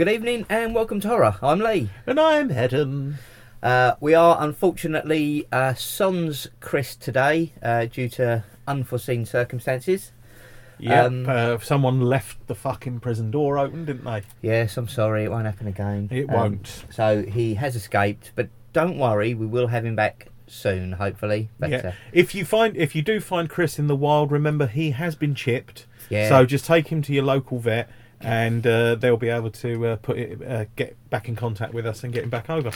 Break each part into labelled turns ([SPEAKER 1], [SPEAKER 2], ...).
[SPEAKER 1] Good evening and welcome to Horror. I'm Lee.
[SPEAKER 2] And I'm Adam.
[SPEAKER 1] Uh, we are unfortunately uh, sans Chris today uh, due to unforeseen circumstances.
[SPEAKER 2] Yeah,
[SPEAKER 1] Um,
[SPEAKER 2] uh, someone left the fucking prison door open, didn't they?
[SPEAKER 1] Yes, I'm sorry, it won't happen again.
[SPEAKER 2] It
[SPEAKER 1] Um,
[SPEAKER 2] won't.
[SPEAKER 1] So he has escaped, but don't worry, we will have him back soon, hopefully. But,
[SPEAKER 2] yeah.
[SPEAKER 1] uh,
[SPEAKER 2] If you find, if you do find Chris in the wild, remember he has been chipped.
[SPEAKER 1] Yeah.
[SPEAKER 2] So just take him to your local vet, and uh, they'll be able to uh, put it, uh, get back in contact with us and get him back over.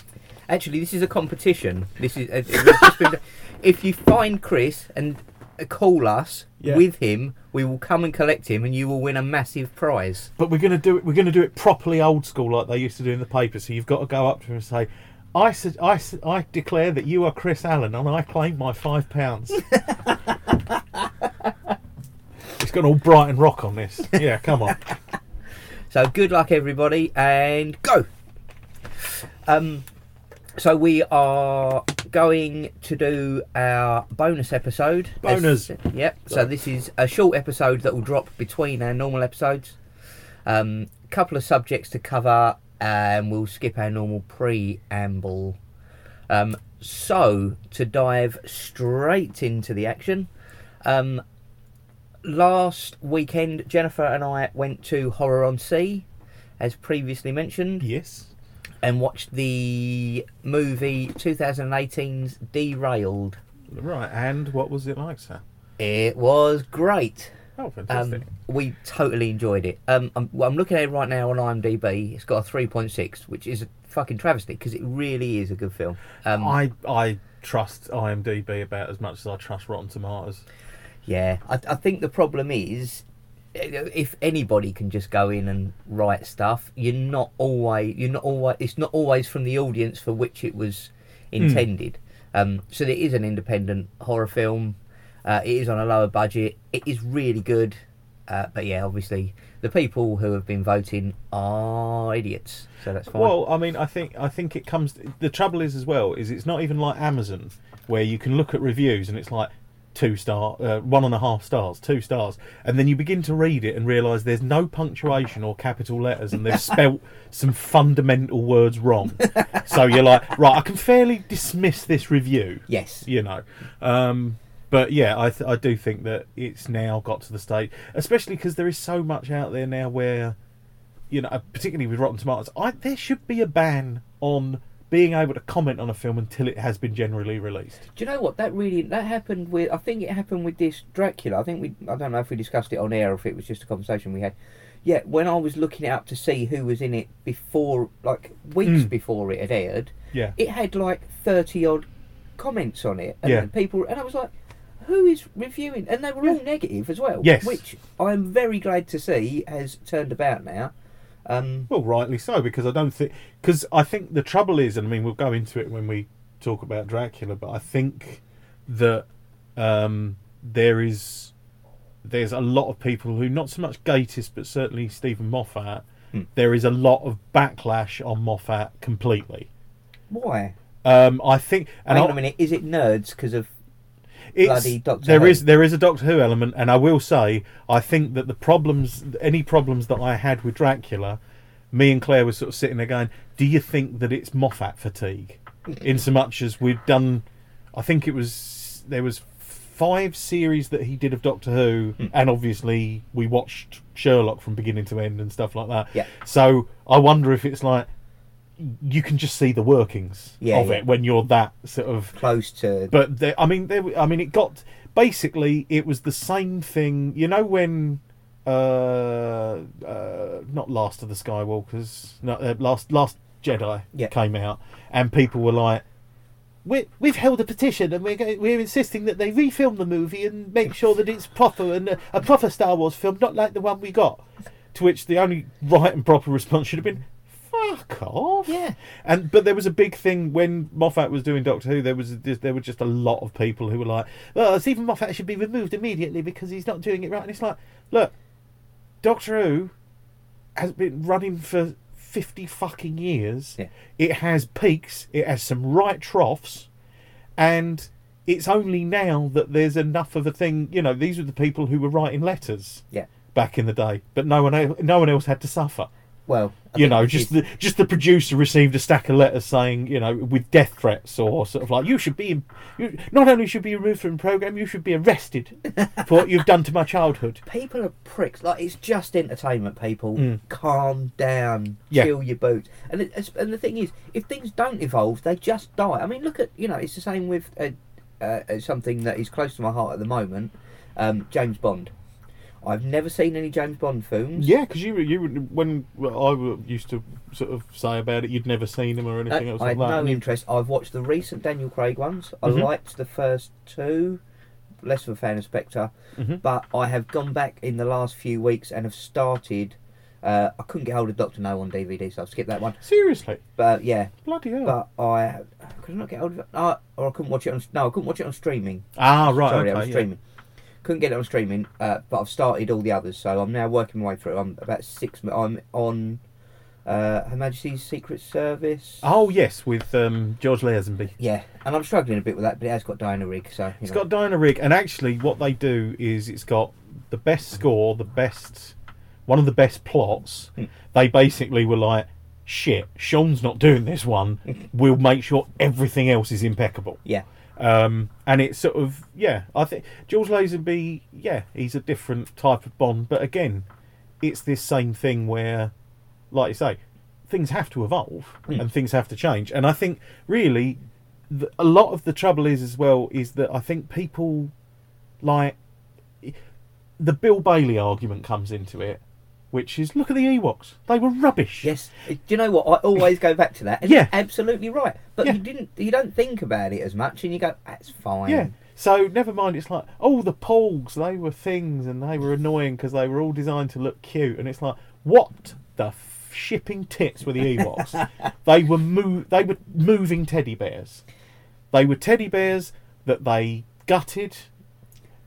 [SPEAKER 1] Actually, this is a competition. This is uh, it was just been- if you find Chris and uh, call us
[SPEAKER 2] Yeah.
[SPEAKER 1] with him, we will come and collect him, and you will win a massive prize.
[SPEAKER 2] But we're going to do it. We're going to do it properly old school, like they used to do in the paper. So you've got to go up to him and say. I, su- I, su- I declare that you are Chris Allen and I claim my five pounds. it's got all Brighton rock on this. Yeah, come on.
[SPEAKER 1] So good luck, everybody, and go. Um, so we are going to do our bonus episode.
[SPEAKER 2] Bonus.
[SPEAKER 1] As- yep. So this is a short episode that will drop between our normal episodes. A um, couple of subjects to cover, and we'll skip our normal preamble. Um, so to dive straight into the action. Um, last weekend, Jennifer and I went to Horror on Sea, as previously mentioned,
[SPEAKER 2] Yes.
[SPEAKER 1] and watched the movie 2018's Derailed.
[SPEAKER 2] Right, and what was it like, sir?
[SPEAKER 1] It was great.
[SPEAKER 2] Oh, fantastic.
[SPEAKER 1] Um, we totally enjoyed it. Um, I'm, I'm looking at it right now on IMDb. It's got a 3.6, which is a fucking travesty because it really is a good film. Um,
[SPEAKER 2] I I trust IMDb about as much as I trust Rotten Tomatoes.
[SPEAKER 1] Yeah, I, I think the problem is if anybody can just go in and write stuff, you're not always you're not always it's not always from the audience for which it was intended. Um, so it is an independent horror film. Uh, it is on a lower budget. It is really good. Uh, but yeah, obviously the people who have been voting are idiots. So that's fine.
[SPEAKER 2] Well, I mean, I think I think it comes. The trouble is as well is it's not even like Amazon where you can look at reviews and it's like two star, uh, one and a half stars, two stars, and then you begin to read it and realise there's no punctuation or capital letters and they've spelt some fundamental words wrong. so you're like, right, I can fairly dismiss this review.
[SPEAKER 1] yes.
[SPEAKER 2] you know. Um, but yeah, I th- I do think that it's now got to the state, especially because there is so much out there now where, you know, particularly with Rotten Tomatoes, I there should be a ban on being able to comment on a film until it has been generally released.
[SPEAKER 1] Do you know what that really that happened with? I think it happened with this Dracula. I think we. I don't know if we discussed it on air or if it was just a conversation we had. Yeah, when I was looking it up to see who was in it before, like weeks
[SPEAKER 2] Mm.
[SPEAKER 1] before it had aired,
[SPEAKER 2] Yeah,
[SPEAKER 1] it had like thirty odd comments on it, and
[SPEAKER 2] Yeah.
[SPEAKER 1] people, and I was like, who is reviewing? And they were all negative as well.
[SPEAKER 2] Yes.
[SPEAKER 1] which I'm very glad to see has turned about now. Um,
[SPEAKER 2] well, rightly so because I don't think because I think the trouble is, and I mean we'll go into it when we talk about Dracula, but I think that um, there is there's a lot of people who not so much Gatiss but certainly Steven Moffat.
[SPEAKER 1] Hmm.
[SPEAKER 2] There is a lot of backlash on Moffat completely.
[SPEAKER 1] why?
[SPEAKER 2] Um, I think, and I'll-
[SPEAKER 1] a minute. Is it nerds because of? Bloody Doctor
[SPEAKER 2] there
[SPEAKER 1] Who.
[SPEAKER 2] is there is a Doctor Who element, and I will say I think that the problems, any problems that I had with Dracula, me and Claire were sort of sitting there going, "Do you think that it's Moffat fatigue?" In so much as we've done, I think it was there was five series that he did of Doctor Who,
[SPEAKER 1] Hmm.
[SPEAKER 2] and obviously we watched Sherlock from beginning to end and stuff like that.
[SPEAKER 1] Yeah.
[SPEAKER 2] So I wonder if it's like you can just see the workings
[SPEAKER 1] Yeah,
[SPEAKER 2] of
[SPEAKER 1] yeah.
[SPEAKER 2] it when you're that sort of
[SPEAKER 1] Close to
[SPEAKER 2] but there, I mean, there, I mean, it got basically it was the same thing. You know when, uh, uh not Last of the Skywalkers, no, uh, Last Last Jedi
[SPEAKER 1] Yeah.
[SPEAKER 2] came out, and people were like. We, we've held a petition and we're, go- we're insisting that they refilm the movie and make sure that it's proper and a, a proper Star Wars film, not like the one we got. To which the only right and proper response should have been, "Fuck off."
[SPEAKER 1] Yeah.
[SPEAKER 2] And but there was a big thing when Moffat was doing Doctor Who. There was there were just a lot of people who were like, "Well, Steven Moffat should be removed immediately because he's not doing it right." And it's like, look, Doctor Who has been running for fifty fucking years.
[SPEAKER 1] Yeah.
[SPEAKER 2] It has peaks. It has some right troughs, and it's only now that there's enough of a thing. You know, these were the people who were writing letters
[SPEAKER 1] Yeah.
[SPEAKER 2] back in the day, but no one no one else had to suffer.
[SPEAKER 1] Well, I
[SPEAKER 2] you know, just the just the producer received a stack of letters saying, you know, with death threats or sort of like, you should be, you, not only should be removed from the program, you should be arrested for what you've done to my childhood.
[SPEAKER 1] people are pricks. Like it's just entertainment. People,
[SPEAKER 2] Mm.
[SPEAKER 1] calm down,
[SPEAKER 2] Yeah.
[SPEAKER 1] chill your boots. And it, and the thing is, if things don't evolve, they just die. I mean, look at you know, it's the same with uh, uh, something that is close to my heart at the moment. Um, James Bond. I've never seen any James Bond films.
[SPEAKER 2] Yeah, because you you when I used to sort of say about it, you'd never seen him or
[SPEAKER 1] Uh,
[SPEAKER 2] anything else
[SPEAKER 1] I
[SPEAKER 2] like
[SPEAKER 1] had
[SPEAKER 2] that.
[SPEAKER 1] no interest. I've watched the recent Daniel Craig ones. I
[SPEAKER 2] Mhm.
[SPEAKER 1] liked the first two. Less of a fan of Spectre,
[SPEAKER 2] Mhm.
[SPEAKER 1] but I have gone back in the last few weeks and have started. Uh, I couldn't get hold of Doctor No on DVD, so I've skipped that one.
[SPEAKER 2] Seriously,
[SPEAKER 1] But yeah,
[SPEAKER 2] bloody hell!
[SPEAKER 1] but I could I not get hold of it. Uh, or I couldn't watch it on. No, I couldn't watch it on streaming.
[SPEAKER 2] ah, right,
[SPEAKER 1] Sorry,
[SPEAKER 2] okay,
[SPEAKER 1] I was
[SPEAKER 2] yeah.
[SPEAKER 1] Couldn't get it on streaming, uh, but I've started all the others, so I'm now working my way through. I'm about six. I'm on uh, Her Majesty's Secret Service.
[SPEAKER 2] Oh yes, with um, George Lazenby.
[SPEAKER 1] Yeah, and I'm struggling a bit with that, but it has got Diana Rigg, so
[SPEAKER 2] It's
[SPEAKER 1] know.
[SPEAKER 2] got Diana Rigg, and actually, what they do is it's got the best score, the best, one of the best plots.
[SPEAKER 1] Hmm.
[SPEAKER 2] They basically were like, "Shit, Sean's not doing this one. we'll make sure everything else is impeccable."
[SPEAKER 1] yeah,
[SPEAKER 2] Um, and it's sort of yeah, I think George Lazenby, yeah, he's a different type of Bond, but again, it's this same thing where, like you say, things have to evolve
[SPEAKER 1] Mm.
[SPEAKER 2] and things have to change, and I think really, the, a lot of the trouble is as well is that I think people like the Bill Bailey argument comes into it, which is look at the Ewoks, they were rubbish.
[SPEAKER 1] yes. Do you know what? I always go back to that. And
[SPEAKER 2] Yeah.
[SPEAKER 1] you're absolutely right. But
[SPEAKER 2] Yeah.
[SPEAKER 1] you didn't. You don't think about it as much, and you go, "That's fine."
[SPEAKER 2] Yeah. So never mind. It's like, oh, the Porgs, they were things, and they were annoying because they were all designed to look cute. And it's like, what the f- shipping tits were the Ewoks? they were mo- They were moving teddy bears. They were teddy bears that they gutted,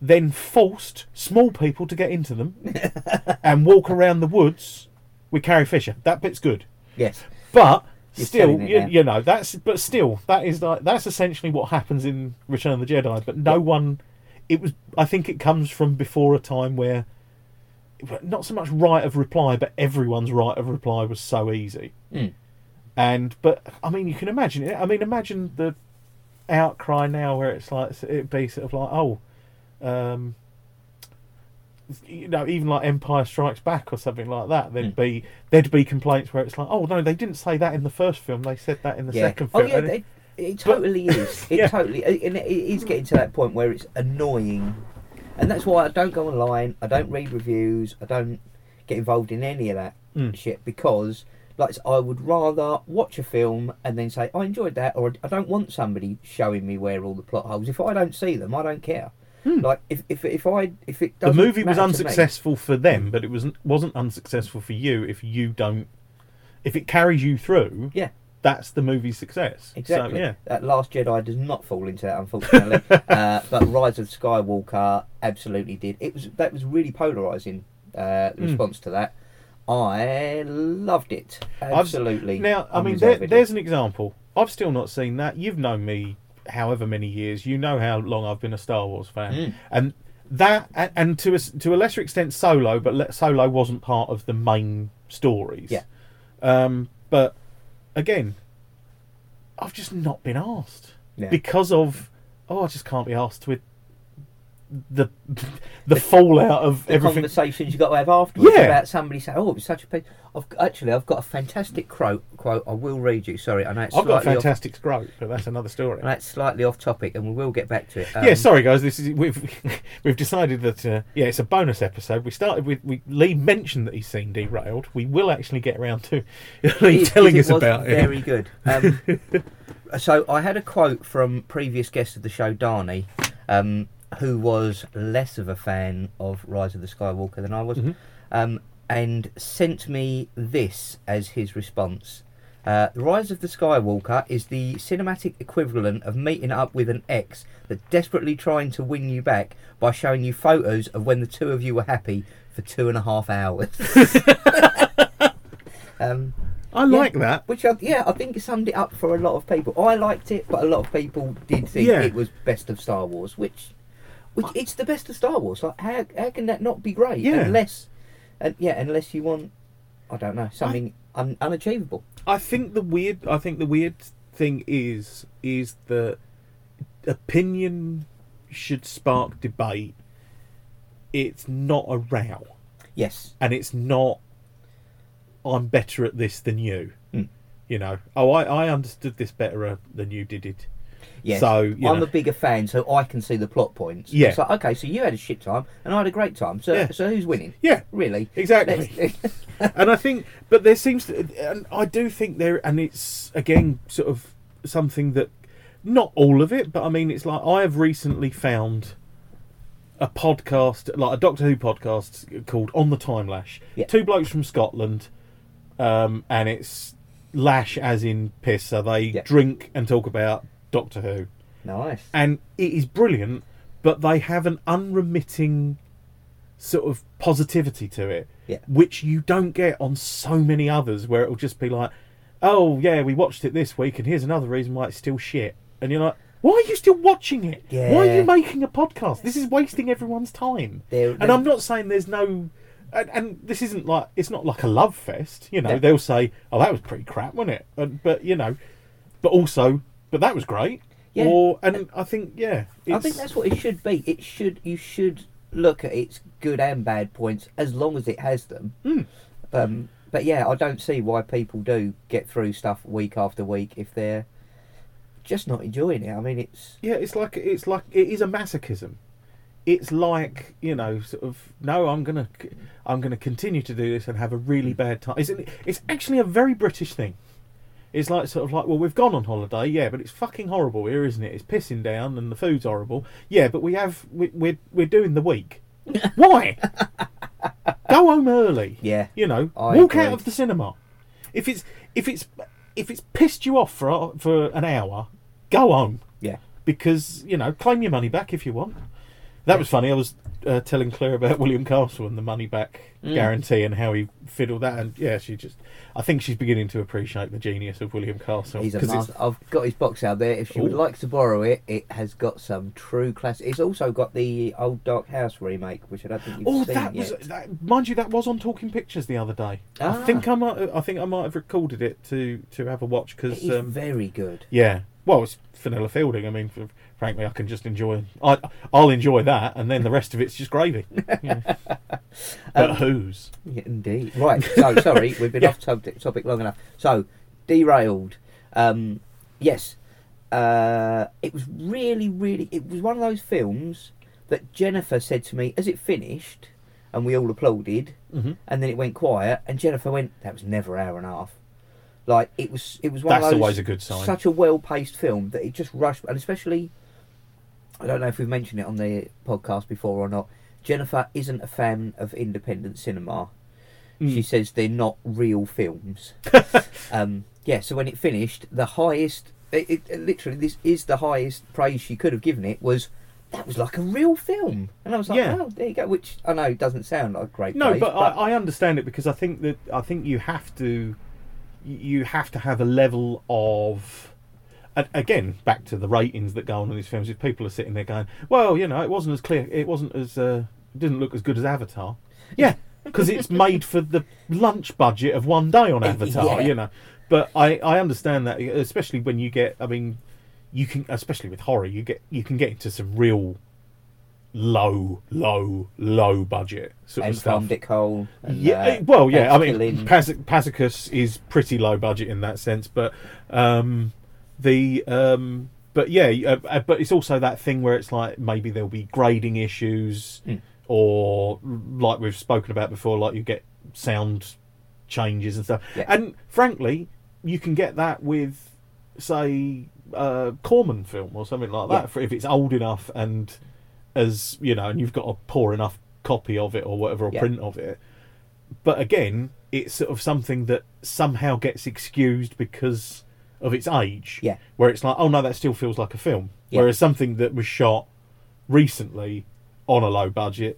[SPEAKER 2] then forced small people to get into them and walk around the woods with Carrie Fisher. That bit's good.
[SPEAKER 1] Yes.
[SPEAKER 2] But
[SPEAKER 1] You're
[SPEAKER 2] still, you, you know, that's but still, that is like that's essentially what happens in Return of the Jedi. But no one, it was. I think it comes from before a time where, not so much right of reply, but everyone's right of reply was so easy.
[SPEAKER 1] Mm.
[SPEAKER 2] And but I mean, you can imagine it. I mean, imagine the outcry now where it's like it'd be sort of like, oh, um, you know, even like Empire Strikes Back or something like that. There'd
[SPEAKER 1] Mm.
[SPEAKER 2] be there'd be complaints where it's like, oh no, they didn't say that in the first film. They said that in the
[SPEAKER 1] yeah.
[SPEAKER 2] second
[SPEAKER 1] oh
[SPEAKER 2] film.
[SPEAKER 1] yeah,
[SPEAKER 2] And
[SPEAKER 1] it, it totally is. It
[SPEAKER 2] Yeah.
[SPEAKER 1] totally, and it is getting to that point where it's annoying, and that's why I don't go online. I don't read reviews. I don't get involved in any of that
[SPEAKER 2] Mm.
[SPEAKER 1] shit because, like, I would rather watch a film and then say I enjoyed that, or I don't want somebody showing me where all the plot holes. If I don't see them, I don't care. Like if if if I if it
[SPEAKER 2] the movie was
[SPEAKER 1] to me-
[SPEAKER 2] unsuccessful for them, but it wasn't wasn't unsuccessful for you if you don't. If it carries you through,
[SPEAKER 1] Yeah.
[SPEAKER 2] that's the movie's success.
[SPEAKER 1] Exactly.
[SPEAKER 2] So, yeah.
[SPEAKER 1] That Last Jedi does not fall into that, unfortunately. uh, but Rise of Skywalker absolutely did. It was that was really polarizing. Uh,
[SPEAKER 2] Hmm.
[SPEAKER 1] the response to that, I loved it.
[SPEAKER 2] I've-
[SPEAKER 1] Absolutely.
[SPEAKER 2] Now, I mean, there, there's an example. I've still not seen that. You've known me however many years. You know how long I've been a Star Wars fan,
[SPEAKER 1] Mm.
[SPEAKER 2] and that, and, and to a, to a lesser extent, Solo. But Solo wasn't part of the main stories.
[SPEAKER 1] Yeah.
[SPEAKER 2] Um, but again, I've just not been asked
[SPEAKER 1] Yeah.
[SPEAKER 2] because of oh, I just can't be asked with the the fallout of
[SPEAKER 1] the
[SPEAKER 2] everything.
[SPEAKER 1] conversations you got to have afterwards
[SPEAKER 2] Yeah.
[SPEAKER 1] about somebody saying, "Oh, it was such a pain." I've actually I've got a fantastic quote. Quote. I will read you. Sorry, I know it's
[SPEAKER 2] I've got a
[SPEAKER 1] slightly off,
[SPEAKER 2] fantastic scrote, but that's another story.
[SPEAKER 1] It's slightly off topic, and we will get back to it.
[SPEAKER 2] yeah,
[SPEAKER 1] Um,
[SPEAKER 2] sorry guys. This is we've we've decided that uh, yeah, it's a bonus episode. We started with we, Lee mentioned that he's seen derailed. We will actually get around to Lee
[SPEAKER 1] It-
[SPEAKER 2] telling us about it.
[SPEAKER 1] Very good. Um, so I had a quote from previous guest of the show, Darnie, um, who was less of a fan of Rise of the Skywalker than I was,
[SPEAKER 2] Mhm.
[SPEAKER 1] um, and sent me this as his response. Uh, the Rise of the Skywalker is the cinematic equivalent of meeting up with an ex that's desperately trying to win you back by showing you photos of when the two of you were happy for two and a half hours. um,
[SPEAKER 2] I like that.
[SPEAKER 1] which I, yeah, I think it summed it up for a lot of people. I liked it, but a lot of people did think
[SPEAKER 2] Yeah.
[SPEAKER 1] it was best of Star Wars, which it's the best of Star Wars. Like how how can that not be great?
[SPEAKER 2] Yeah.
[SPEAKER 1] Unless, and yeah, unless you want I don't know something un- unachievable.
[SPEAKER 2] I think the weird. I think the weird thing is is that opinion should spark debate. It's not a row,
[SPEAKER 1] Yes,
[SPEAKER 2] and it's not. I'm better at this than you.
[SPEAKER 1] Hmm.
[SPEAKER 2] You know. Oh, I, I understood this better uh, than you did it.
[SPEAKER 1] Yes.
[SPEAKER 2] So, you
[SPEAKER 1] I'm
[SPEAKER 2] know.
[SPEAKER 1] a bigger fan, so I can see the plot points.
[SPEAKER 2] Yeah.
[SPEAKER 1] It's like, okay, so you had a shit time, and I had a great time. So,
[SPEAKER 2] Yeah.
[SPEAKER 1] so who's winning?
[SPEAKER 2] Yeah.
[SPEAKER 1] Really?
[SPEAKER 2] Exactly. And I think, but there seems to, and I do think there, and it's again sort of something that, not all of it, but I mean, it's like I have recently found a podcast, like a Doctor Who podcast called On the Time Lash.
[SPEAKER 1] Yeah.
[SPEAKER 2] Two blokes from Scotland, um, and it's lash as in piss. So they
[SPEAKER 1] Yeah.
[SPEAKER 2] drink and talk about Doctor Who.
[SPEAKER 1] Nice.
[SPEAKER 2] and it is brilliant but they have an unremitting sort of positivity to it
[SPEAKER 1] Yeah.
[SPEAKER 2] which you don't get on so many others where it'll just be like oh yeah we watched it this week and here's another reason why it's still shit. And you're like why are you still watching it? Why are you making a podcast? This is wasting everyone's time.
[SPEAKER 1] They're-
[SPEAKER 2] and
[SPEAKER 1] they're-
[SPEAKER 2] i'm not saying there's no and, and this isn't like it's not like a love fest you know
[SPEAKER 1] Yeah.
[SPEAKER 2] they'll say oh that was pretty crap wasn't it? And, but you know but also but that was great
[SPEAKER 1] Yeah.
[SPEAKER 2] or and I think yeah,
[SPEAKER 1] I think that's what it should be. It should you should look at its good and bad points as long as it has them.
[SPEAKER 2] Hmm.
[SPEAKER 1] Um, but yeah, I don't see why people do get through stuff week after week if they're just not enjoying it. I mean, it's
[SPEAKER 2] yeah. It's like it's like it is a masochism. It's like you know, sort of. No, I'm gonna I'm gonna continue to do this and have a really bad time. It's it's actually a very British thing. It's like sort of like, well, we've gone on holiday, yeah, but it's fucking horrible here, isn't it? It's pissing down and the food's horrible. Yeah, but we have we, we're we're doing the week. Why? Go home early.
[SPEAKER 1] yeah,
[SPEAKER 2] You know,
[SPEAKER 1] I
[SPEAKER 2] walk
[SPEAKER 1] agree.
[SPEAKER 2] out of the cinema. If it's if it's if it's pissed you off for for an hour, go home
[SPEAKER 1] yeah.
[SPEAKER 2] because you know claim your money back if you want. That was funny. I was uh, telling Claire about William Castle and the money back
[SPEAKER 1] Mm.
[SPEAKER 2] guarantee and how he fiddled that. And yeah, she just, I think she's beginning to appreciate the genius of William Castle.
[SPEAKER 1] He's a
[SPEAKER 2] 'cause it's-
[SPEAKER 1] master. I've got his box out there. If she would
[SPEAKER 2] Ooh.
[SPEAKER 1] like to borrow it, it has got some true class. It's also got the old Dark House remake, which I don't think you've
[SPEAKER 2] Oh,
[SPEAKER 1] seen
[SPEAKER 2] that was
[SPEAKER 1] yet.
[SPEAKER 2] that, mind you, that was on Talking Pictures the other day.
[SPEAKER 1] Ah.
[SPEAKER 2] I think I might, I think I might have recorded it to to have a watch because
[SPEAKER 1] is
[SPEAKER 2] um,
[SPEAKER 1] very good.
[SPEAKER 2] Yeah. Well, it's Fenella Fielding. I mean, frankly, I can just enjoy. I I'll enjoy that, and then the rest of it's just gravy. Yeah. but
[SPEAKER 1] Um,
[SPEAKER 2] whose?
[SPEAKER 1] Yeah, indeed. Right. So sorry, we've been
[SPEAKER 2] Yeah.
[SPEAKER 1] off topic, topic long enough. So derailed. Um, yes. Uh, it was really, really. It was one of those films that Jennifer said to me as it finished, and we all applauded,
[SPEAKER 2] hmm
[SPEAKER 1] and then it went quiet, and Jennifer went, "That was never an hour and a half." Like it was. It was one
[SPEAKER 2] That's
[SPEAKER 1] of those.
[SPEAKER 2] always a good sign.
[SPEAKER 1] Such a well-paced film that it just rushed, and especially. I don't know if we've mentioned it on the podcast before or not. Jennifer isn't a fan of independent cinema.
[SPEAKER 2] Mm.
[SPEAKER 1] She says they're not real films. um, yeah, so when it finished, the highest, it, it, it- literally, this is the highest praise she could have given it was that was like a real film. And I was like,
[SPEAKER 2] Yeah.
[SPEAKER 1] oh, there you go. Which I know doesn't sound like great
[SPEAKER 2] No,
[SPEAKER 1] praise,
[SPEAKER 2] but, I, I understand it because I think that I think you have to, you have to have a level of. and Again, back to the ratings that go on in these films. If people are sitting there going, "Well, you know, it wasn't as clear, it wasn't as, uh, it didn't look as good as Avatar," yeah, because it's made for the lunch budget of one day on Avatar,
[SPEAKER 1] Yeah.
[SPEAKER 2] you know. But I, I understand that, especially when you get, I mean, you can, especially with horror, you get, you can get into some real low, low, low budget sort
[SPEAKER 1] and
[SPEAKER 2] of stuff.
[SPEAKER 1] Dick Hole. And,
[SPEAKER 2] Yeah,
[SPEAKER 1] uh,
[SPEAKER 2] well, yeah. I mean. Pas- Pasicus is pretty low budget in that sense, but um, the um, but yeah, uh, uh, but it's also that thing where it's like maybe there'll be grading issues,
[SPEAKER 1] Mm.
[SPEAKER 2] or like we've spoken about before, like you get sound changes and stuff.
[SPEAKER 1] Yeah.
[SPEAKER 2] And frankly, you can get that with, say, uh, Corman film or something like that.
[SPEAKER 1] Yeah.
[SPEAKER 2] For if it's old enough and as you know, and you've got a poor enough copy of it or whatever, or
[SPEAKER 1] Yeah.
[SPEAKER 2] print of it. But again, it's sort of something that somehow gets excused because of its age.
[SPEAKER 1] Yeah.
[SPEAKER 2] Where it's like, oh no, that still feels like a film.
[SPEAKER 1] Yeah.
[SPEAKER 2] Whereas something that was shot recently on a low budget,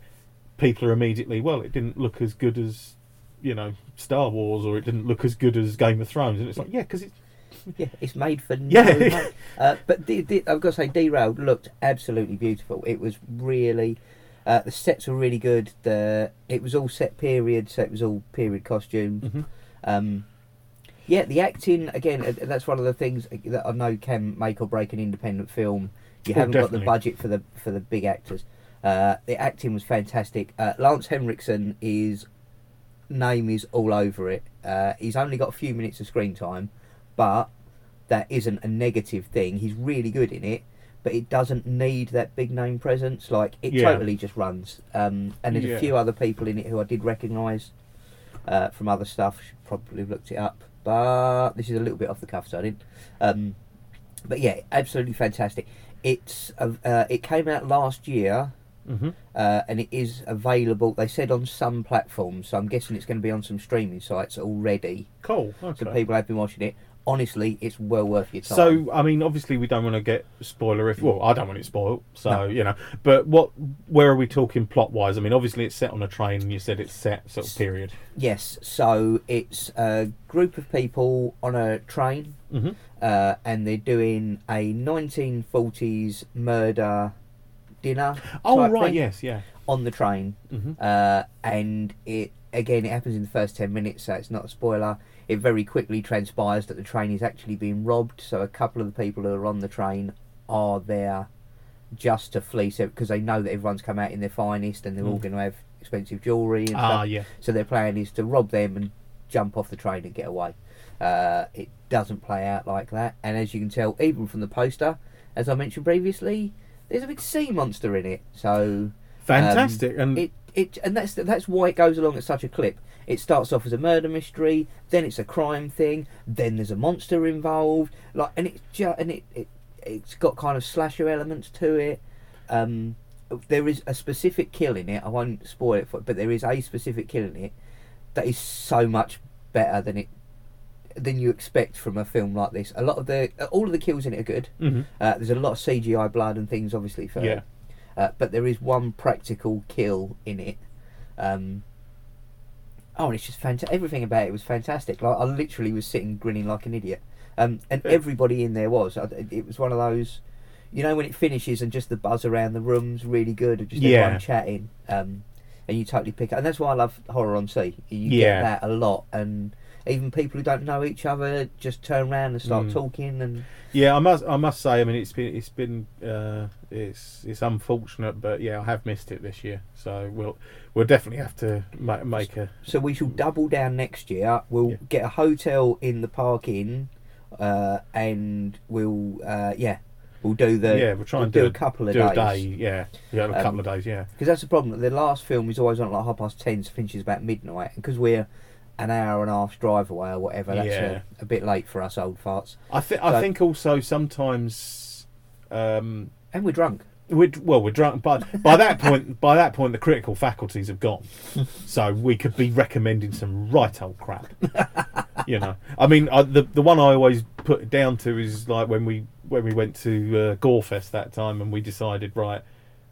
[SPEAKER 2] people are immediately, well, it didn't look as good as, you know, Star Wars, or it didn't look as good as Game of Thrones, and it's like, yeah, because it's
[SPEAKER 1] Yeah, it's made for no
[SPEAKER 2] Yeah.
[SPEAKER 1] Uh, but the, the, I've got to say, Derailed looked absolutely beautiful. It was really. Uh, the sets were really good. The it was all set period, so it was all period costumes.
[SPEAKER 2] Mhm.
[SPEAKER 1] Um, yeah, the acting again. uh, That's one of the things that I know can make or break an independent film. You
[SPEAKER 2] Oh,
[SPEAKER 1] haven't got the budget for the for the big actors. Uh, the acting was fantastic. Uh, Lance Henriksen is name is all over it. Uh, he's only got a few minutes of screen time, but that isn't a negative thing. He's really good in it, but it doesn't need that big name presence. Like it
[SPEAKER 2] Yeah.
[SPEAKER 1] totally just runs. Um, and there's
[SPEAKER 2] Yeah.
[SPEAKER 1] a few other people in it who I did recognise uh, from other stuff. Should probably have looked it up, but this is a little bit off the cuff, so I didn't. Um, but yeah, absolutely fantastic. It's uh, it came out last year.
[SPEAKER 2] hmm
[SPEAKER 1] Uh, and it is available. They said on some platforms, so I'm guessing it's going to be on some streaming sites already.
[SPEAKER 2] Cool. Okay.
[SPEAKER 1] So people have been watching it. Honestly, it's well worth your time.
[SPEAKER 2] So, I mean, obviously, we don't want to get spoiler if. Well, I don't want it spoiled. So,
[SPEAKER 1] No.
[SPEAKER 2] you know. But what? Where are we talking plot wise? I mean, obviously, it's set on a train, and you said it's set sort of period.
[SPEAKER 1] yes, so it's a group of people on a train,
[SPEAKER 2] hmm
[SPEAKER 1] uh, and they're doing a 1940s murder dinner.
[SPEAKER 2] Oh, right.
[SPEAKER 1] thing
[SPEAKER 2] Yes. Yeah.
[SPEAKER 1] On the train,
[SPEAKER 2] hmm
[SPEAKER 1] uh, and it again it happens in the first 10 minutes so it's not a spoiler it very quickly transpires that the train is actually being robbed so a couple of the people who are on the train are there just to fleece it because they know that everyone's come out in their finest and they're all
[SPEAKER 2] Mm.
[SPEAKER 1] going to have expensive jewellery and
[SPEAKER 2] Ah,
[SPEAKER 1] stuff
[SPEAKER 2] yeah.
[SPEAKER 1] so their plan is to rob them and jump off the train and get away uh, it doesn't play out like that and as you can tell even from the poster as i mentioned previously there's a big sea monster in it so
[SPEAKER 2] Fantastic. and
[SPEAKER 1] Um, it it and that's that's why it goes along at such a clip. It starts off as a murder mystery, then it's a crime thing, then there's a monster involved, like and it's just and it, it it's got kind of slasher elements to it. Um, there is a specific kill in it. I won't spoil it, for, but there is a specific kill in it that is so much better than it than you expect from a film like this. A lot of the all of the kills in it are good.
[SPEAKER 2] Mhm.
[SPEAKER 1] Uh, there's a lot of CGI blood and things, obviously for
[SPEAKER 2] Yeah.
[SPEAKER 1] Uh, but there is one practical kill in it. Um, oh, and it's just fantastic. Everything about it was fantastic. Like I literally was sitting grinning like an idiot, um, and everybody in there was. It was one of those, you know, when it finishes and just the buzz around the room's really good, and just
[SPEAKER 2] Yeah.
[SPEAKER 1] everyone chatting, um, and you totally pick up. And that's why I love horror on sea. You
[SPEAKER 2] Yeah.
[SPEAKER 1] get that a lot, and even people who don't know each other just turn around and start
[SPEAKER 2] Mm.
[SPEAKER 1] talking and.
[SPEAKER 2] Yeah, I must. I must say. I mean, it's been. It's been. Uh, it's. It's unfortunate, but yeah, I have missed it this year. So we'll. We'll definitely have to ma- make a.
[SPEAKER 1] So we shall double down next year. We'll
[SPEAKER 2] Yeah.
[SPEAKER 1] get a hotel in the park in, uh, and we'll uh, yeah, we'll do the
[SPEAKER 2] yeah, we'll try
[SPEAKER 1] we'll
[SPEAKER 2] and
[SPEAKER 1] do
[SPEAKER 2] do,
[SPEAKER 1] a couple of
[SPEAKER 2] do
[SPEAKER 1] days.
[SPEAKER 2] a day. Yeah, yeah, a
[SPEAKER 1] Um,
[SPEAKER 2] couple of days. Yeah.
[SPEAKER 1] Because that's the problem. The last film is always on at like half past ten, so finishes about midnight, because we're an hour and a half drive away or whatever, that's
[SPEAKER 2] Yeah.
[SPEAKER 1] a, a bit late for us old farts,
[SPEAKER 2] I think. I think also sometimes. Um,
[SPEAKER 1] and we're drunk.
[SPEAKER 2] we're well, we're drunk, but by that point, by that point, the critical faculties have gone, so we could be recommending some right old crap. you know, I mean, I, the the one I always put it down to is like when we when we went to uh, Gorefest that time, and we decided right,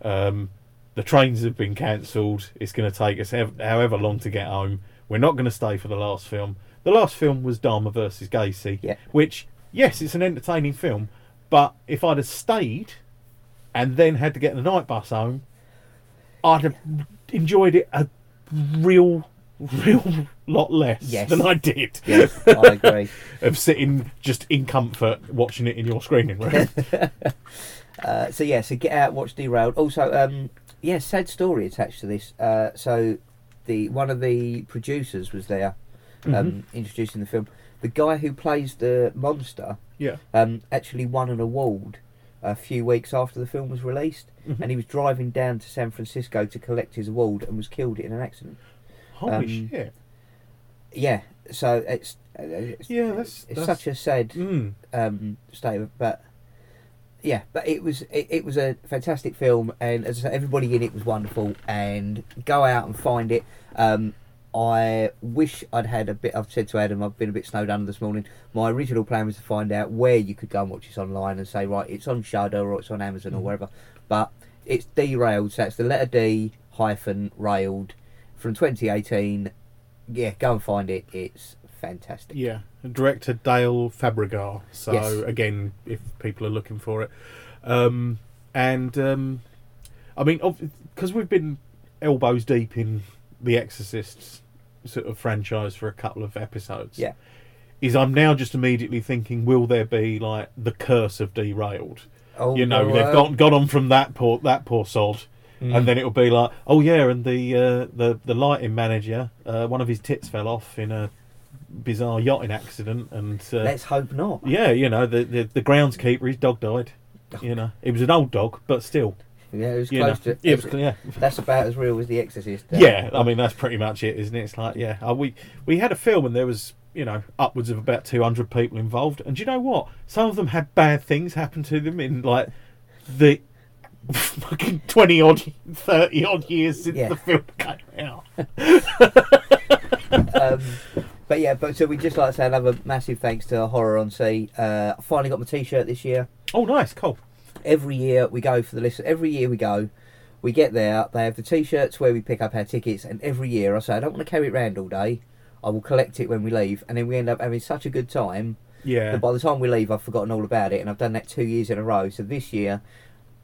[SPEAKER 2] um, the trains have been cancelled. It's going to take us however long to get home. We're not going to stay for the last film. The last film was Dahmer versus Gacy,
[SPEAKER 1] Yeah.
[SPEAKER 2] which yes, it's an entertaining film, but if I'd have stayed and then had to get the night bus home, I'd have enjoyed it a real, real lot less
[SPEAKER 1] Yes.
[SPEAKER 2] than I did.
[SPEAKER 1] Yes, I agree.
[SPEAKER 2] of sitting just in comfort watching it in your screening room.
[SPEAKER 1] Uh, so yeah, so get out, watch Derailed. Also, um, yeah, sad story attached to this. Uh, so the one of the producers was there, um,
[SPEAKER 2] Mhm.
[SPEAKER 1] introducing the film. The guy who plays the monster
[SPEAKER 2] yeah.
[SPEAKER 1] um, actually won an award a few weeks after the film was released,
[SPEAKER 2] Mhm.
[SPEAKER 1] and he was driving down to San Francisco to collect his award and was killed in an accident.
[SPEAKER 2] Holy
[SPEAKER 1] um,
[SPEAKER 2] shit.
[SPEAKER 1] Yeah, so it's uh, it's,
[SPEAKER 2] Yeah, that's-
[SPEAKER 1] it's
[SPEAKER 2] that's-
[SPEAKER 1] such a sad
[SPEAKER 2] Mm.
[SPEAKER 1] um, statement, but yeah, but it was it, it was a fantastic film, and as I said, everybody in it was wonderful. And go out and find it. Um, I wish I'd had a bit. I've said to Adam, I've been a bit snowed under this morning. My original plan was to find out where you could go and watch this online and say, right, it's on Shudder or it's on Amazon or
[SPEAKER 2] Mhm.
[SPEAKER 1] wherever. But it's derailed, so that's the letter D hyphen railed from 2018. Yeah, go and find it. It's fantastic.
[SPEAKER 2] Yeah. Director Dale Fabrigar. So
[SPEAKER 1] Yes.
[SPEAKER 2] again, if people are looking for it. Um, and um, I mean, because we've been elbows deep in the Exorcists sort of franchise for a couple of episodes.
[SPEAKER 1] Yeah.
[SPEAKER 2] Is I'm now just immediately thinking, will there be like the curse of derailed?
[SPEAKER 1] Oh,
[SPEAKER 2] you know,
[SPEAKER 1] no,
[SPEAKER 2] they've
[SPEAKER 1] uh,
[SPEAKER 2] gone gone on from that poor that poor sod,
[SPEAKER 1] Mm.
[SPEAKER 2] and then it'll be like, oh yeah, and the uh, the the lighting manager, uh, one of his tits fell off in a bizarre yachting accident, and uh,
[SPEAKER 1] Let's hope not.
[SPEAKER 2] yeah, you know, the, the the groundskeeper, his dog died. You know, it was an old dog, but still,
[SPEAKER 1] Yeah, it was
[SPEAKER 2] you know,
[SPEAKER 1] close to.
[SPEAKER 2] it was, yeah,
[SPEAKER 1] That's about as real as The Exorcist. uh,
[SPEAKER 2] yeah. I mean, that's pretty much it, isn't it? It's like, yeah, uh, we we had a film and there was you know upwards of about two hundred people involved, and do you know what? Some of them had bad things happen to them in like the fucking twenty odd, thirty odd years since
[SPEAKER 1] Yeah.
[SPEAKER 2] the film came out.
[SPEAKER 1] um, but yeah, but so we just like to say another massive thanks to Horror on Sea. Uh, I finally got my T-shirt this year.
[SPEAKER 2] Oh, nice, cool.
[SPEAKER 1] Every year we go for the list. Every year we go, we get there. They have the T-shirts where we pick up our tickets, and every year I say I don't want to carry it round all day. I will collect it when we leave, and then we end up having such a good time
[SPEAKER 2] Yeah,
[SPEAKER 1] that by the time we leave, I've forgotten all about it, and I've done that two years in a row. So this year.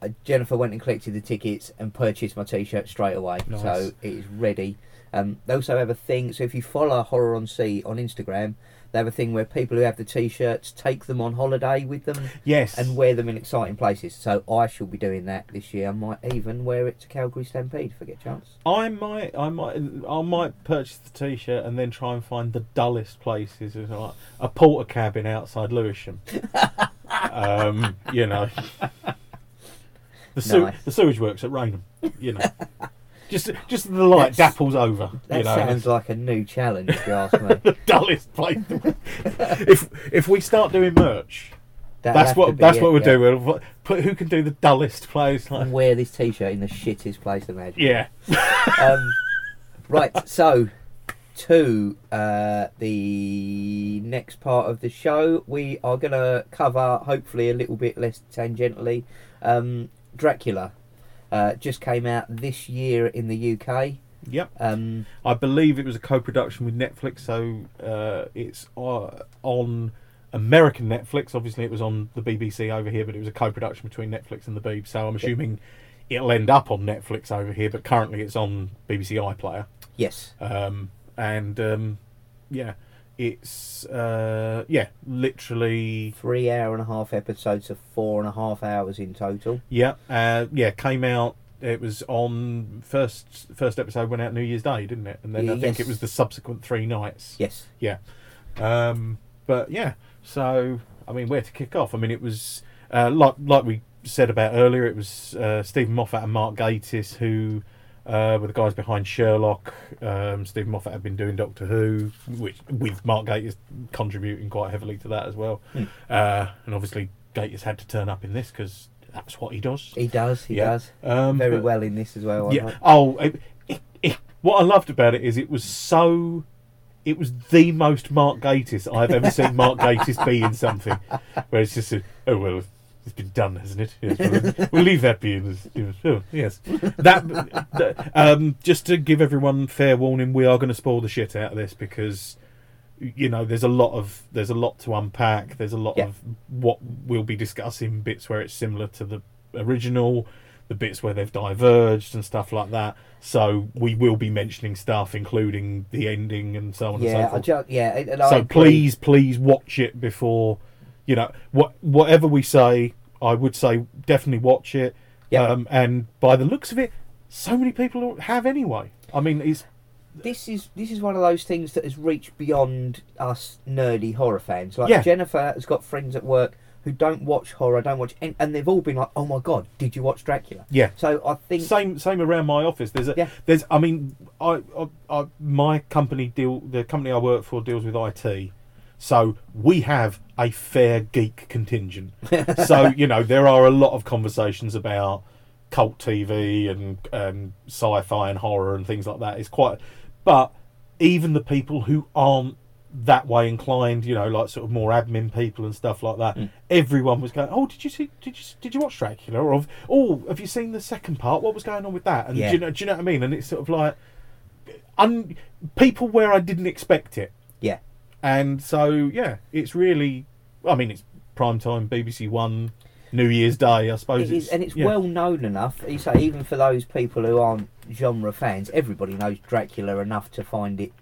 [SPEAKER 1] uh, Jennifer went and collected the tickets and purchased my T-shirt straight away,
[SPEAKER 2] Nice.
[SPEAKER 1] so it is ready. Um, they also have a thing. So if you follow Horror on Sea on Instagram, they have a thing where people who have the T-shirts take them on holiday with them
[SPEAKER 2] yes,
[SPEAKER 1] and wear them in exciting places. So I shall be doing that this year. I might even wear it to Calgary Stampede if I get a chance.
[SPEAKER 2] I might, I might, I might purchase the t-shirt and then try and find the dullest places, like a porter cabin outside Lewisham. um, you know, the sew
[SPEAKER 1] Nice.
[SPEAKER 2] the sewage works at Raynham. You know, just just the light
[SPEAKER 1] That's-
[SPEAKER 2] dapples over.
[SPEAKER 1] That
[SPEAKER 2] you know,
[SPEAKER 1] sounds like a new challenge, if you ask me.
[SPEAKER 2] the dullest place. if if we start doing merch, that's
[SPEAKER 1] to
[SPEAKER 2] what
[SPEAKER 1] be
[SPEAKER 2] that's
[SPEAKER 1] it,
[SPEAKER 2] what we'll
[SPEAKER 1] yeah.
[SPEAKER 2] do. We'll put who can do the dullest place. Like,
[SPEAKER 1] And wear this T-shirt in the shittest place imaginable.
[SPEAKER 2] yeah,
[SPEAKER 1] um, right, so to uh, the next part of the show, we are going to cover, hopefully, a little bit less tangentially, um, Dracula. Uh, just came out this year in the UK.
[SPEAKER 2] yep.
[SPEAKER 1] Um,
[SPEAKER 2] I believe it was a co-production with Netflix, so uh, it's uh, on American Netflix. Obviously, it was on the BBC over here, but it was a co-production between Netflix and the Beeb. So I'm assuming it'll end up on Netflix over here, but currently it's on BBC iPlayer.
[SPEAKER 1] yes.
[SPEAKER 2] Um, and um, yeah, it's uh, yeah, literally
[SPEAKER 1] Three hour and a half episodes of four and a half hours in total.
[SPEAKER 2] yeah, uh, yeah, came out. It was on first first episode went out New Year's Day, didn't it? And then I think
[SPEAKER 1] Yes.
[SPEAKER 2] it was the subsequent three nights.
[SPEAKER 1] Yes.
[SPEAKER 2] Yeah. Um, but yeah, so I mean, where to kick off? I mean, it was uh, like like we said about earlier. It was uh, Steven Moffat and Mark Gatiss who uh, were the guys behind Sherlock. Um, Steven Moffat had been doing Doctor Who, which with Mark Gatiss contributing quite heavily to that as well.
[SPEAKER 1] Hmm.
[SPEAKER 2] Uh, and obviously, Gatiss had to turn up in this because that's what he does.
[SPEAKER 1] He does, he
[SPEAKER 2] Yeah.
[SPEAKER 1] does.
[SPEAKER 2] Um,
[SPEAKER 1] Very
[SPEAKER 2] but-
[SPEAKER 1] well in this as well.
[SPEAKER 2] Yeah. Oh, it, it, it, what I loved about it is it was so. It was the most Mark Gatiss I've ever seen Mark Gatiss be in something, where it's just a, oh well, it's been done, hasn't it? Yes, we'll, we'll leave that be. As, oh, yes, that. that- um, just to give everyone fair warning, we are going to spoil the shit out of this because you know there's a lot of there's a lot to unpack. There's a lot
[SPEAKER 1] Yeah.
[SPEAKER 2] of what we'll be discussing bits where it's similar to the original, the bits where they've diverged and stuff like that. So we will be mentioning stuff, including the ending and so on and so
[SPEAKER 1] Yeah, I
[SPEAKER 2] forth.
[SPEAKER 1] just, yeah.
[SPEAKER 2] so please, please watch it before you know what whatever we say. I would say definitely watch it.
[SPEAKER 1] Yeah.
[SPEAKER 2] Um, and by the looks of it, so many people have anyway. I mean, it's
[SPEAKER 1] this is this is one of those things that has reached beyond us nerdy horror fans. Like
[SPEAKER 2] Yeah.
[SPEAKER 1] Jennifer has got friends at work who don't watch horror, don't watch, and, and they've all been like, "Oh my god, did you watch Dracula?"
[SPEAKER 2] yeah.
[SPEAKER 1] So I think
[SPEAKER 2] Same same around my office. There's a
[SPEAKER 1] Yeah.
[SPEAKER 2] there's I mean I, I, I my company deal the company I work for deals with IT. So we have a fair geek contingent. so, you know, there are a lot of conversations about cult TV and and sci-fi and horror and things like that. It's quite but even the people who aren't that way inclined, you know, like sort of more admin people and stuff like that.
[SPEAKER 1] Mm.
[SPEAKER 2] Everyone was going, "Oh, did you see? Did you did you watch Dracula?" Or, "Oh, have you seen the second part? What was going on with that?" And
[SPEAKER 1] Yeah.
[SPEAKER 2] do you know, do you know what I mean? And it's sort of like, un, people where I didn't expect it,
[SPEAKER 1] yeah,
[SPEAKER 2] and so yeah, it's really, I mean, it's prime time BBC One. New Year's Day, I suppose.
[SPEAKER 1] It is, and it's
[SPEAKER 2] yeah.
[SPEAKER 1] well known enough. You say even for those people who aren't genre fans, everybody knows Dracula enough to find it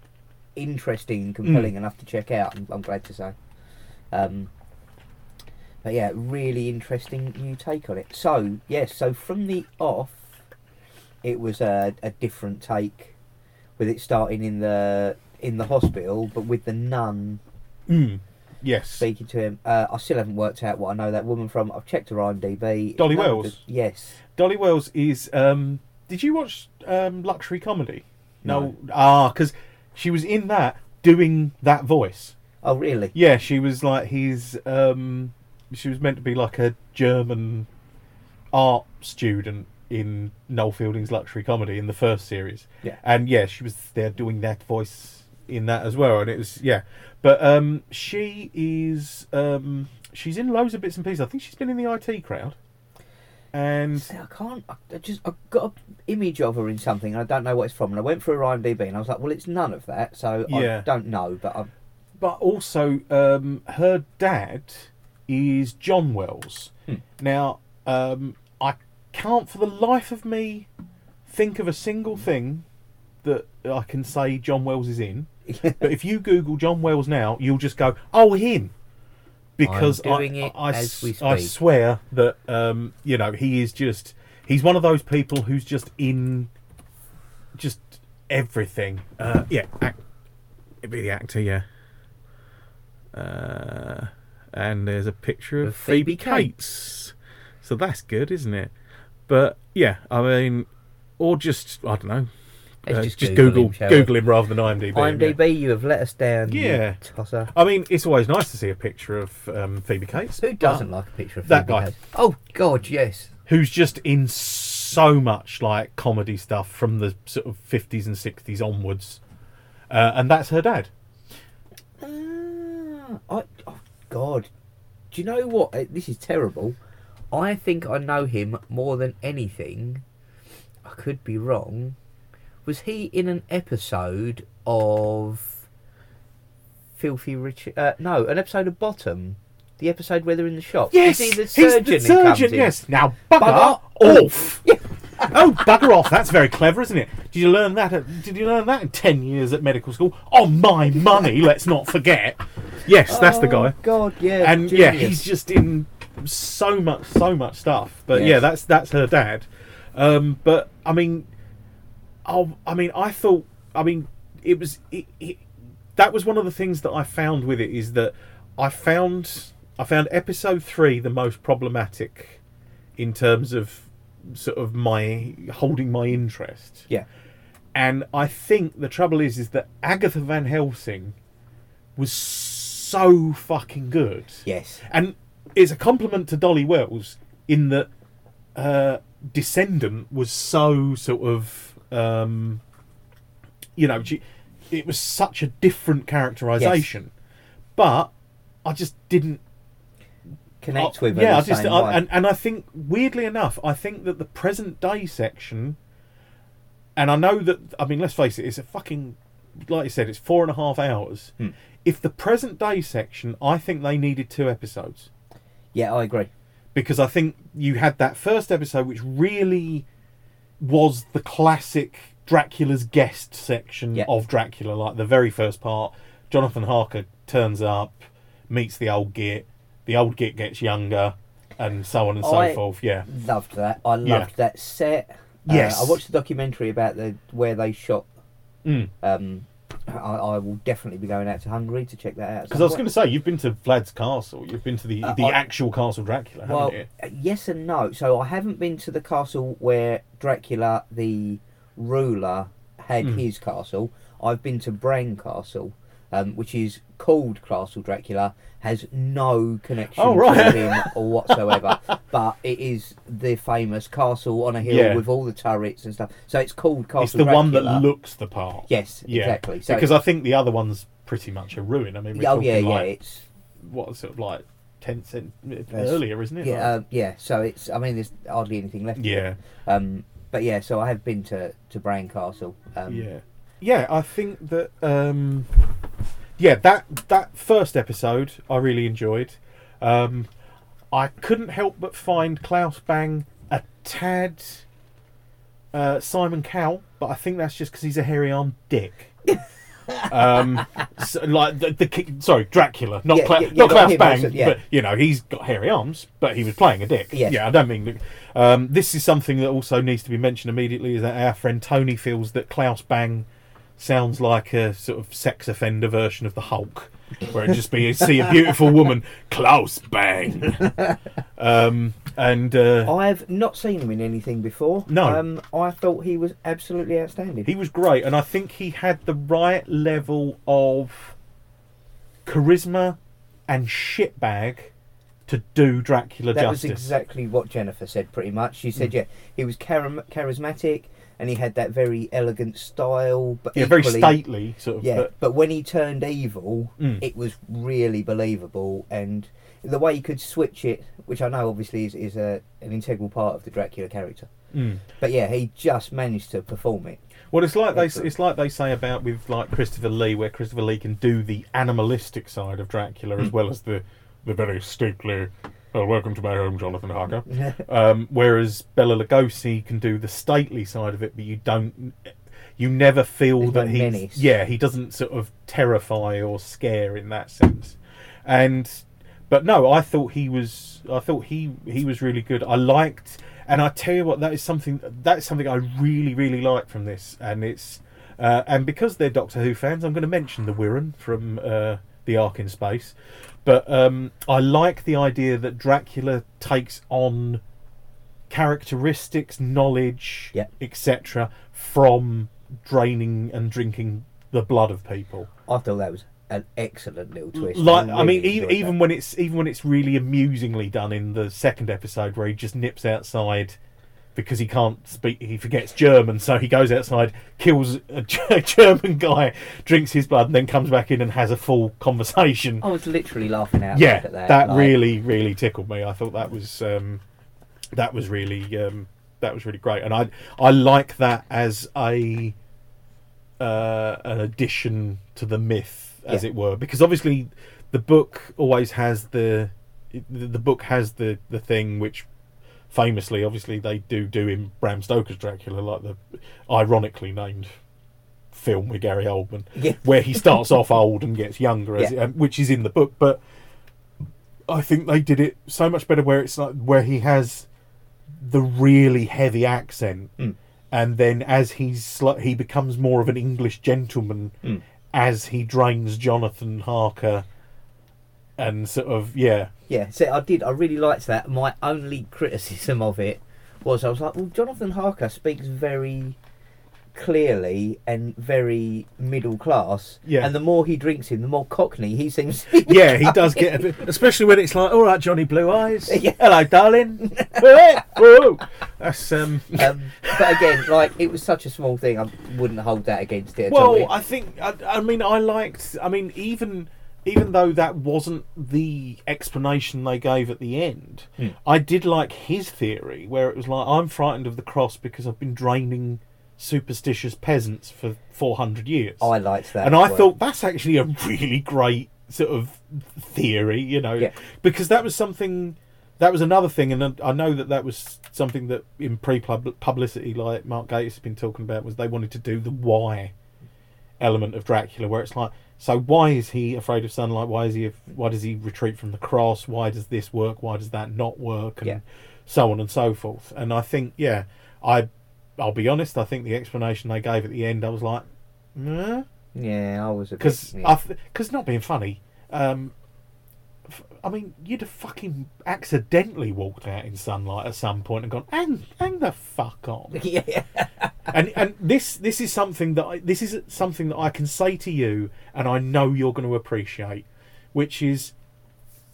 [SPEAKER 1] interesting and compelling enough to check out. I'm, I'm glad to say. Um, but yeah, really interesting new take on it. So yes, so from the off, it was a, a different take, with it starting in the in the hospital, but with the nun
[SPEAKER 2] Mm. Yes.
[SPEAKER 1] speaking to him. Uh, I still haven't worked out what I know that woman from. I've checked her IMDb.
[SPEAKER 2] Dolly Wells?
[SPEAKER 1] the- Yes.
[SPEAKER 2] Dolly Wells is. Um, did you watch um, Luxury Comedy?
[SPEAKER 1] No.
[SPEAKER 2] Ah, because she was in that doing that voice.
[SPEAKER 1] Oh, really?
[SPEAKER 2] Yeah, she was like his. Um, she was meant to be like a German art student in Noel Fielding's Luxury Comedy in the first series.
[SPEAKER 1] Yeah.
[SPEAKER 2] and yeah, she was there doing that voice in that as well, and it was yeah. But um, she is um, she's in loads of bits and pieces. I think she's been in the IT crowd, and
[SPEAKER 1] See, I can't. I just I got an image of her in something, and I don't know what it's from. And I went through her IMDb, and I was like, well, it's none of that, so
[SPEAKER 2] Yeah.
[SPEAKER 1] I don't know. But I,
[SPEAKER 2] but also um, her dad is John Wells.
[SPEAKER 1] Hmm.
[SPEAKER 2] Now, um, I can't for the life of me think of a single thing that I can say John Wells is in. but if you Google John Wells now, you'll just go, "Oh, him," because
[SPEAKER 1] I'm doing
[SPEAKER 2] I,
[SPEAKER 1] it
[SPEAKER 2] I,
[SPEAKER 1] as we
[SPEAKER 2] I swear that um, you know he is just he's one of those people who's just in just everything. Uh, yeah, act, it'd be the actor, yeah. Uh, and there's a picture of,
[SPEAKER 1] Of
[SPEAKER 2] Phoebe,
[SPEAKER 1] Phoebe Cates.
[SPEAKER 2] Cates, so that's good, isn't it? But yeah, I mean, or just I don't know. Uh,
[SPEAKER 1] just
[SPEAKER 2] just
[SPEAKER 1] Google
[SPEAKER 2] Google
[SPEAKER 1] him.
[SPEAKER 2] Google him rather than IMDb. him, yeah.
[SPEAKER 1] IMDb, you have let us down. you
[SPEAKER 2] Yeah.
[SPEAKER 1] tosser.
[SPEAKER 2] I mean, it's always nice to see a picture of um, Phoebe Cates.
[SPEAKER 1] Who doesn't like a picture of
[SPEAKER 2] That
[SPEAKER 1] Phoebe
[SPEAKER 2] guy.
[SPEAKER 1] Cates? Oh God, yes.
[SPEAKER 2] Who's just in so much like comedy stuff from the sort of fifties and sixties onwards, uh, and that's her dad.
[SPEAKER 1] Ah, I, oh God, do you know what? Uh, This is terrible. I think I know him more than anything. I could be wrong. Was he in an episode of Filthy Rich? Uh, no, an episode of Bottom. The episode where they're in the shop.
[SPEAKER 2] Yes,
[SPEAKER 1] is he the
[SPEAKER 2] he's
[SPEAKER 1] surgeon?
[SPEAKER 2] the
[SPEAKER 1] who comes
[SPEAKER 2] surgeon.
[SPEAKER 1] in?
[SPEAKER 2] Yes. Now bugger,
[SPEAKER 1] Bugger
[SPEAKER 2] off. oh, bugger off! That's very clever, isn't it? Did you learn that? At, did you learn that in ten years at medical school? On my money, let's not forget. Yes, that's the
[SPEAKER 1] Oh,
[SPEAKER 2] guy.
[SPEAKER 1] God, yeah.
[SPEAKER 2] and yeah, he's just in so much, so much stuff. But
[SPEAKER 1] Yes.
[SPEAKER 2] yeah, that's that's her dad. Um, but I mean, oh, I mean, I thought, I mean, it was it, it, that was one of the things that I found with it is that I found I found episode three the most problematic in terms of sort of my holding my interest.
[SPEAKER 1] yeah.
[SPEAKER 2] And I think the trouble is, is that Agatha Van Helsing was so fucking good.
[SPEAKER 1] Yes.
[SPEAKER 2] And it's a compliment to Dolly Wells in that uh, Descendant was so sort of, um, you know, she, it was such a different characterization. But I just didn't
[SPEAKER 1] Connect
[SPEAKER 2] I-
[SPEAKER 1] with.
[SPEAKER 2] Yeah, I just I, and and I think weirdly enough, I think that the present day section, and I know that I mean, let's face it, it's a fucking like you said, it's four and a half hours.
[SPEAKER 1] Hmm.
[SPEAKER 2] If the present day section, I think they needed two episodes
[SPEAKER 1] yeah, I agree.
[SPEAKER 2] because I think you had that first episode, which really was the classic Dracula's guest section
[SPEAKER 1] Yeah.
[SPEAKER 2] of Dracula, like the very first part. Jonathan Harker turns up, meets the old git, the old git gets younger, and so on and so
[SPEAKER 1] I-
[SPEAKER 2] forth. Yeah,
[SPEAKER 1] Loved that. I loved
[SPEAKER 2] Yeah.
[SPEAKER 1] that set. Uh,
[SPEAKER 2] Yes.
[SPEAKER 1] I watched the documentary about the where they shot.
[SPEAKER 2] Mm.
[SPEAKER 1] Um, I, I will definitely be going out to Hungary to check that out.
[SPEAKER 2] because I was going to say you've been to Vlad's castle, you've been to the
[SPEAKER 1] Uh,
[SPEAKER 2] the
[SPEAKER 1] I-
[SPEAKER 2] actual Castle Dracula, haven't
[SPEAKER 1] Well,
[SPEAKER 2] you?
[SPEAKER 1] uh, yes and no. So I haven't been to the castle where Dracula, the ruler, had
[SPEAKER 2] Mm.
[SPEAKER 1] his castle. I've been to Bran Castle, um, which is called Castle Dracula, has no connection
[SPEAKER 2] Oh, right.
[SPEAKER 1] to him or whatsoever. but it is the famous castle on a hill
[SPEAKER 2] Yeah.
[SPEAKER 1] with all the turrets and stuff. So it's called Castle
[SPEAKER 2] It's the one that looks the part.
[SPEAKER 1] Yes,
[SPEAKER 2] Yeah.
[SPEAKER 1] exactly. So
[SPEAKER 2] because I think the other one's pretty much a ruin. I mean, we're
[SPEAKER 1] oh yeah, yeah, it's
[SPEAKER 2] what sort of like tenth cent earlier, isn't it?
[SPEAKER 1] yeah,
[SPEAKER 2] Like-
[SPEAKER 1] uh, yeah. So it's. I mean, there's hardly anything left.
[SPEAKER 2] yeah,
[SPEAKER 1] Um, but yeah, so I have been to to Bran Castle. Um,
[SPEAKER 2] yeah, yeah. I think that um, yeah, that that first episode I really enjoyed. Um, I couldn't help but find Claes Bang a tad uh, Simon Cowell, but I think that's just because he's a hairy arm dick. um, so, like the, the sorry Dracula, not
[SPEAKER 1] Yeah,
[SPEAKER 2] Cla-
[SPEAKER 1] yeah,
[SPEAKER 2] not
[SPEAKER 1] Claes
[SPEAKER 2] Bang,
[SPEAKER 1] yeah.
[SPEAKER 2] but you know he's got hairy arms, but he was playing a dick.
[SPEAKER 1] Yes.
[SPEAKER 2] Yeah, I don't mean. Um, this is something that also needs to be mentioned immediately. Is that our friend Tony feels that Claes Bang sounds like a sort of sex offender version of the Hulk, where it just be see a beautiful woman, Claes Bang, um, and uh,
[SPEAKER 1] I've not seen him in anything before.
[SPEAKER 2] No.
[SPEAKER 1] Um, I thought he was absolutely outstanding.
[SPEAKER 2] he was great, and I think he had the right level of charisma and shitbag to do Dracula
[SPEAKER 1] that
[SPEAKER 2] justice.
[SPEAKER 1] was exactly what Jennifer said, pretty much. She
[SPEAKER 2] Mm.
[SPEAKER 1] said, yeah, he was charim- charismatic and he had that very elegant style, but
[SPEAKER 2] yeah, very stately sort of.
[SPEAKER 1] Yeah,
[SPEAKER 2] but-
[SPEAKER 1] but, when he turned evil,
[SPEAKER 2] Mm.
[SPEAKER 1] it was really believable, and the way he could switch it, which I know obviously is, is a, an integral part of the Dracula character.
[SPEAKER 2] Mm.
[SPEAKER 1] But yeah, he just managed to perform it.
[SPEAKER 2] Well, it's like they it's like they say about with like Christopher Lee, where Christopher Lee can do the animalistic side of Dracula as
[SPEAKER 1] Hmm.
[SPEAKER 2] well as the the very stately. Oh, welcome to my home, Jonathan Harker. um, whereas Bela Lugosi can do the stately side of it, but you don't, you never feel
[SPEAKER 1] There's
[SPEAKER 2] that
[SPEAKER 1] no
[SPEAKER 2] he's
[SPEAKER 1] menace.
[SPEAKER 2] yeah he doesn't sort of terrify or scare in that sense, and but no, I thought he was I thought he he was really good. I liked, and I tell you what, that is something that is something I really really like from this, and it's uh, and because they're Doctor Who fans, I'm going to mention the Wirrn from uh, the Ark in Space. But um, I like the idea that Dracula takes on characteristics, knowledge,
[SPEAKER 1] Yeah.
[SPEAKER 2] etc., from draining and drinking the blood of people.
[SPEAKER 1] I thought that was an excellent little twist.
[SPEAKER 2] Like, I mean, e- even
[SPEAKER 1] that.
[SPEAKER 2] when it's even when it's really amusingly done in the second episode, where he just nips outside because he can't speak, he forgets German, so he goes outside, kills a German guy, drinks his blood, and then comes back in and has a full conversation.
[SPEAKER 1] I was literally laughing out
[SPEAKER 2] yeah,
[SPEAKER 1] loud at that.
[SPEAKER 2] that
[SPEAKER 1] like-
[SPEAKER 2] really, really tickled me. I thought that was um, that was really um, that was really great, and I I like that as a uh, an addition to the myth, as
[SPEAKER 1] Yeah.
[SPEAKER 2] it were, because obviously the book always has the the the book has the the thing which famously obviously they do do in Bram Stoker's Dracula like the ironically named film with Gary Oldman
[SPEAKER 1] Yeah.
[SPEAKER 2] where he starts off old and gets younger, as
[SPEAKER 1] Yeah.
[SPEAKER 2] um, which is in the book. But I think they did it so much better where it's like where he has the really heavy accent,
[SPEAKER 1] Mm.
[SPEAKER 2] and then as he's he becomes more of an English gentleman
[SPEAKER 1] Mm.
[SPEAKER 2] as he drains Jonathan Harker, and sort of yeah,
[SPEAKER 1] Yeah, so I did. I really liked that. My only criticism of it was I was like, well, Jonathan Harker speaks very clearly and very middle class.
[SPEAKER 2] Yeah.
[SPEAKER 1] And the more he drinks him, the more Cockney he seems.
[SPEAKER 2] yeah, he does get a bit, especially when it's like, all right, Johnny Blue Eyes,
[SPEAKER 1] Yeah.
[SPEAKER 2] hello, darling. Whoa. That's um.
[SPEAKER 1] um, but again, like it was such a small thing. I wouldn't hold that against it.
[SPEAKER 2] Well,
[SPEAKER 1] all.
[SPEAKER 2] I think I, I mean I liked. I mean even even though that wasn't the explanation they gave at the end,
[SPEAKER 1] Hmm.
[SPEAKER 2] I did like his theory where it was like I'm frightened of the cross because I've been draining superstitious peasants for 400 years.
[SPEAKER 1] I liked that.
[SPEAKER 2] and I thought that's actually a really great sort of theory, you know,
[SPEAKER 1] Yeah.
[SPEAKER 2] because that was something. That was another thing, and I know that that was something that in pre-publicity, like Mark Gatiss has been talking about, was they wanted to do the why element of Dracula, where it's like, so why is he afraid of sunlight? Why is he? Why does he retreat from the cross? Why does this work? Why does that not work? And
[SPEAKER 1] Yeah.
[SPEAKER 2] so on and so forth. And I think, yeah, I, I'll be honest. I think the explanation they gave at the end, I was like, nah
[SPEAKER 1] Yeah, I was a
[SPEAKER 2] because
[SPEAKER 1] yeah.
[SPEAKER 2] because not being funny. Um, I mean, you'd have fucking accidentally walked out in sunlight at some point and gone, hang, hang the fuck on.
[SPEAKER 1] yeah.
[SPEAKER 2] and and this this is something that I, this is something that I can say to you, and I know you're going to appreciate, which is.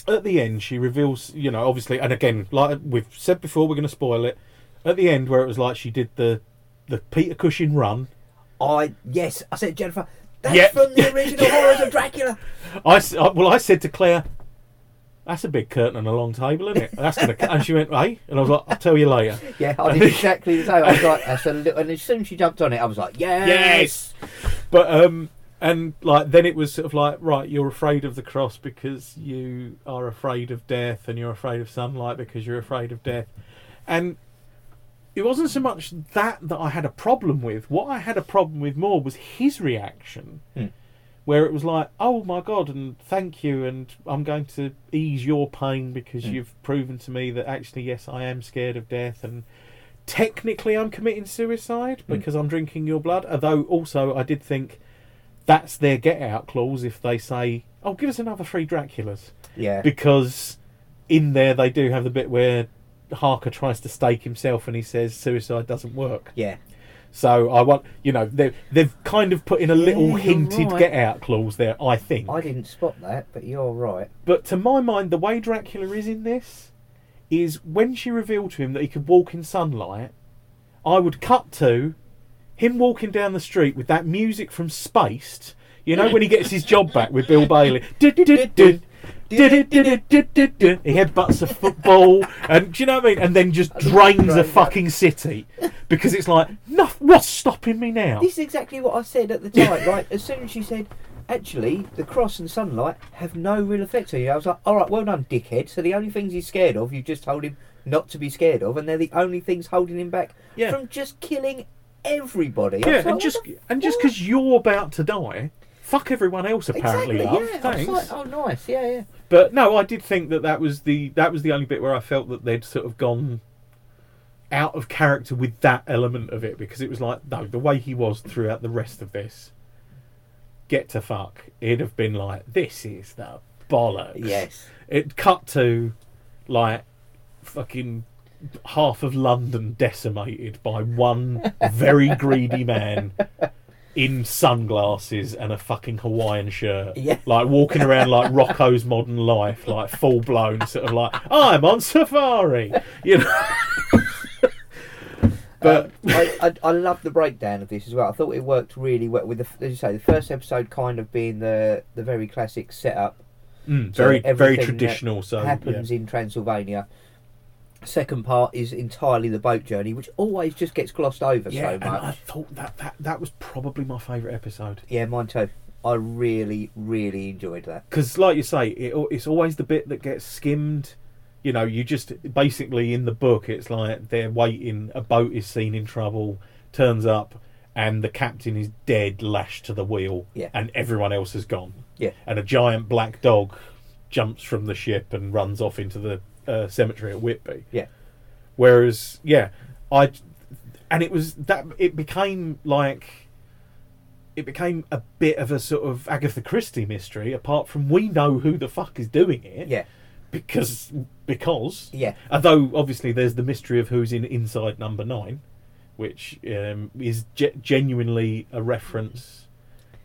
[SPEAKER 2] At the end, she reveals, you know, obviously, and again, like we've said before, we're going to spoil it. At the end, where it was like she did the, the Peter Cushing run,
[SPEAKER 1] I yes, I said Jennifer. That's
[SPEAKER 2] Yeah.
[SPEAKER 1] from the original horrors of Dracula.
[SPEAKER 2] I- well, I said to Claire, "That's a big curtain on a long table, isn't it?" That's gonna. and she went, "Hey," and I was like, "I'll tell you later."
[SPEAKER 1] Yeah, I did exactly the same. I was like, that's a little, and as soon as she jumped on it, I was like, yes.
[SPEAKER 2] Yes. But um, and like then it was sort of like right you're afraid of the cross because you are afraid of death and you're afraid of sunlight because you're afraid of death and it wasn't so much that that i had a problem with what i had a problem with more was his reaction
[SPEAKER 1] Hmm.
[SPEAKER 2] Where it was like oh my god and thank you and i'm going to ease your pain because
[SPEAKER 1] Hmm.
[SPEAKER 2] you've proven to me that actually yes i am scared of death and technically i'm committing suicide
[SPEAKER 1] Hmm.
[SPEAKER 2] because i'm drinking your blood although also i did think that's their get out clause if they say, "Oh, give us another three Draculas,"
[SPEAKER 1] Yeah.
[SPEAKER 2] because in there they do have the bit where Harker tries to stake himself and he says suicide doesn't work.
[SPEAKER 1] yeah.
[SPEAKER 2] So I want, you know, they they've kind of put in a little
[SPEAKER 1] you're
[SPEAKER 2] hinted
[SPEAKER 1] right.
[SPEAKER 2] get out clause there, I think.
[SPEAKER 1] I didn't spot that, but you're right.
[SPEAKER 2] But to my mind, the way Dracula is in this is when she revealed to him that he could walk in sunlight, I would cut to him walking down the street with that music from Spaced. You know when he gets his job back with Bill Bailey. He headbutts a football, and do you know what I mean? And then just drains a fucking city because it's like, no, what's stopping me now?
[SPEAKER 1] This is exactly what I said at the time. right, as soon as she said, actually, the cross and sunlight have no real effect on you. I was like, all right, well done, dickhead. So the only things he's scared of, you just told him not to be scared of, and they're the only things holding him back
[SPEAKER 2] Yeah.
[SPEAKER 1] from just killing everybody. I
[SPEAKER 2] Yeah,
[SPEAKER 1] like,
[SPEAKER 2] and just
[SPEAKER 1] the
[SPEAKER 2] and just because you're about to die, fuck everyone else apparently.
[SPEAKER 1] exactly,
[SPEAKER 2] love.
[SPEAKER 1] yeah.
[SPEAKER 2] Thanks.
[SPEAKER 1] like, oh, nice, yeah, yeah.
[SPEAKER 2] But no, I did think that that was the that was the only bit where I felt that they'd sort of gone out of character with that element of it because it was like no, the way he was throughout the rest of this. Get to fuck. It'd have been like this is the bollocks.
[SPEAKER 1] Yes.
[SPEAKER 2] It cut to like fucking half of London decimated by one very greedy man in sunglasses and a fucking Hawaiian shirt.
[SPEAKER 1] Yeah.
[SPEAKER 2] Like walking around like Rocko's Modern Life, like full blown sort of like, I'm on safari. You know? but
[SPEAKER 1] Um, I, I, I love the breakdown of this as well. I thought it worked really well with the, as you say, the first episode kind of being the the very classic setup
[SPEAKER 2] mm,
[SPEAKER 1] So
[SPEAKER 2] very very
[SPEAKER 1] that
[SPEAKER 2] traditional. So
[SPEAKER 1] happens
[SPEAKER 2] yeah.
[SPEAKER 1] in Transylvania. Second part is entirely the boat journey, which always just gets glossed over
[SPEAKER 2] Yeah,
[SPEAKER 1] so
[SPEAKER 2] and I thought that, that that was probably my favourite episode.
[SPEAKER 1] Yeah, mine too. I really, really enjoyed that.
[SPEAKER 2] because like you say it, it's always the bit that gets skimmed you know you just basically in the book it's like they're waiting a boat is seen in trouble turns up and the captain is dead lashed to the wheel
[SPEAKER 1] Yeah.
[SPEAKER 2] and everyone else has gone
[SPEAKER 1] Yeah.
[SPEAKER 2] and a giant black dog jumps from the ship and runs off into the uh, cemetery at whitby
[SPEAKER 1] Yeah.
[SPEAKER 2] whereas yeah i and it was that it became like it became a bit of a sort of Agatha Christie mystery. Apart from we know who the fuck is doing it,
[SPEAKER 1] Yeah,
[SPEAKER 2] because because
[SPEAKER 1] yeah,
[SPEAKER 2] although obviously there's the mystery of who's in Inside Number Nine, which um, is ge- genuinely a reference.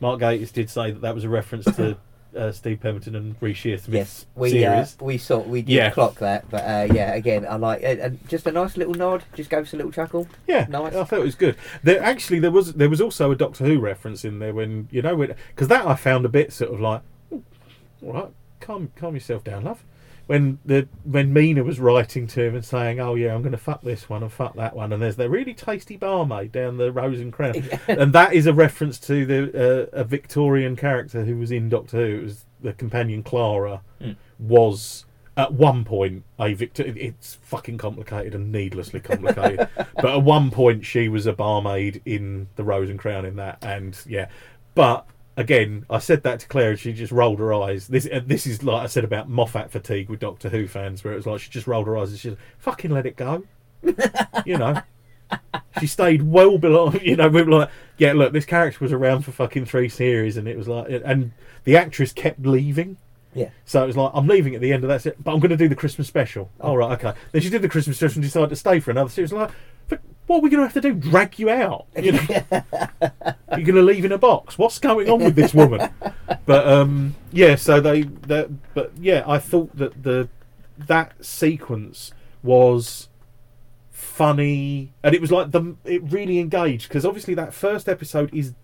[SPEAKER 2] Mark Gatiss did say that that was a reference to uh, Steve Pemberton and Reece Shearsmith's
[SPEAKER 1] yes. We uh, we saw we did
[SPEAKER 2] Yeah.
[SPEAKER 1] clock that, but uh, yeah, again, I like and, and just a nice little nod. Just gave us a little chuckle.
[SPEAKER 2] Yeah,
[SPEAKER 1] Nice.
[SPEAKER 2] I thought it was good. There actually there was there was also a Doctor Who reference in there when you know because that I found a bit sort of like, "Ooh, all right, calm calm yourself down, love. When the when Mina was writing to him and saying, "Oh yeah, I'm going to fuck this one and fuck that one," and there's the really tasty barmaid down the Rose and Crown, and that is a reference to the uh, a Victorian character who was in Doctor Who. It was the companion Clara
[SPEAKER 1] Mm.
[SPEAKER 2] was at one point a Victor. It's fucking complicated and needlessly complicated. but at one point she was a barmaid in the Rose and Crown in that, and yeah. But again, I said that to Claire, and she just rolled her eyes. This this is like I said about Moffat fatigue with Doctor Who fans, where it was like she just rolled her eyes and she said, "Fucking let it go," you know. She stayed well below, you know. We were like, yeah, look, this character was around for fucking three series, and it was like, and the actress kept leaving.
[SPEAKER 1] Yeah.
[SPEAKER 2] So it was like, I'm leaving at the end of that, se- but I'm going to do the Christmas special. All right, okay. Then she did the Christmas special and decided to stay for another series. Like, but what are we going to have to do? Drag you out? You know, you're going to leave in a box? What's going on with this woman? But um, yeah, so they, that, but yeah, I thought that the that sequence was funny, and it was like the it really engaged because obviously that first episode is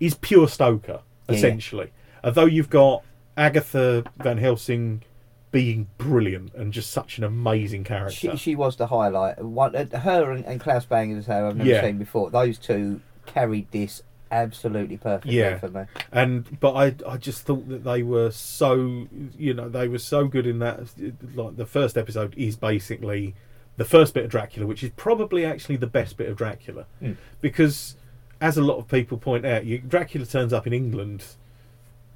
[SPEAKER 2] is pure Stoker
[SPEAKER 1] Yeah, yeah.
[SPEAKER 2] essentially. Although you've got Agatha Van Helsing being brilliant and just such an amazing character.
[SPEAKER 1] She, she was the highlight. One, uh, her and, and Claes Bang, as I've never
[SPEAKER 2] Yeah.
[SPEAKER 1] seen before. Those two carried this absolutely perfectly
[SPEAKER 2] Yeah.
[SPEAKER 1] for me.
[SPEAKER 2] and but I I just thought that they were so you know they were so good in that like the first episode is basically the first bit of Dracula, which is probably actually the best bit of Dracula
[SPEAKER 1] Mm.
[SPEAKER 2] because as a lot of people point out, you, Dracula turns up in England,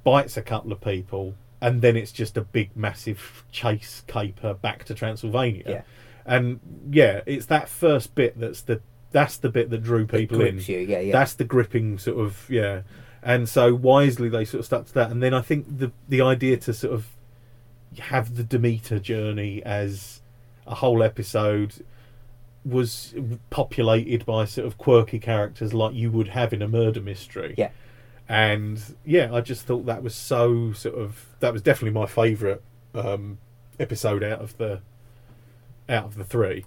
[SPEAKER 2] bites a couple of people, and then it's just a big massive chase caper back to Transylvania.
[SPEAKER 1] Yeah.
[SPEAKER 2] And yeah, it's that first bit that's the that's the bit that drew people in.
[SPEAKER 1] You, yeah, yeah.
[SPEAKER 2] That's the gripping sort of yeah. And so wisely they sort of stuck to that. And then I think the the idea to sort of have the Demeter journey as a whole episode was populated by sort of quirky characters like you would have in a murder mystery.
[SPEAKER 1] Yeah.
[SPEAKER 2] And yeah, I just thought that was so sort of that was definitely my favourite um, episode out of the out of the three.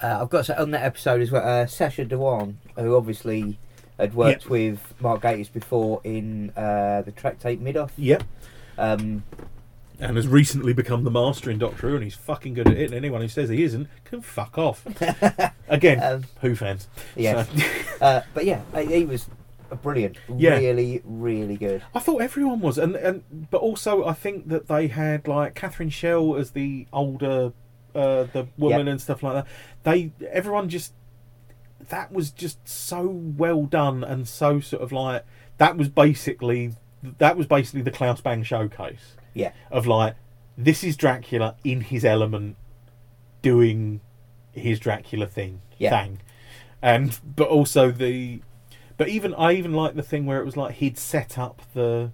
[SPEAKER 1] Uh, I've got to say, on that episode as well, uh, Sacha Dhawan, who obviously had worked
[SPEAKER 2] Yep.
[SPEAKER 1] with Mark Gatiss before in uh, the Tractate Middoth.
[SPEAKER 2] Yep.
[SPEAKER 1] Um,
[SPEAKER 2] and has recently become the master in Doctor Who, and he's fucking good at it. And anyone who says he isn't can fuck off. Again,
[SPEAKER 1] Um,
[SPEAKER 2] Who fans?
[SPEAKER 1] yeah.
[SPEAKER 2] So-
[SPEAKER 1] uh, but yeah, he he was brilliant.
[SPEAKER 2] Yeah.
[SPEAKER 1] Really, really good.
[SPEAKER 2] I thought everyone was, and and but also I think that they had like Catherine Schell as the older, uh, the woman
[SPEAKER 1] Yep.
[SPEAKER 2] and stuff like that. They everyone just that was just so well done and so sort of like that was basically that was basically the Claes Bang showcase.
[SPEAKER 1] Yeah.
[SPEAKER 2] of like this is Dracula in his element doing his Dracula thing
[SPEAKER 1] Yeah.
[SPEAKER 2] thing and but also the but even I even like the thing where it was like he'd set up the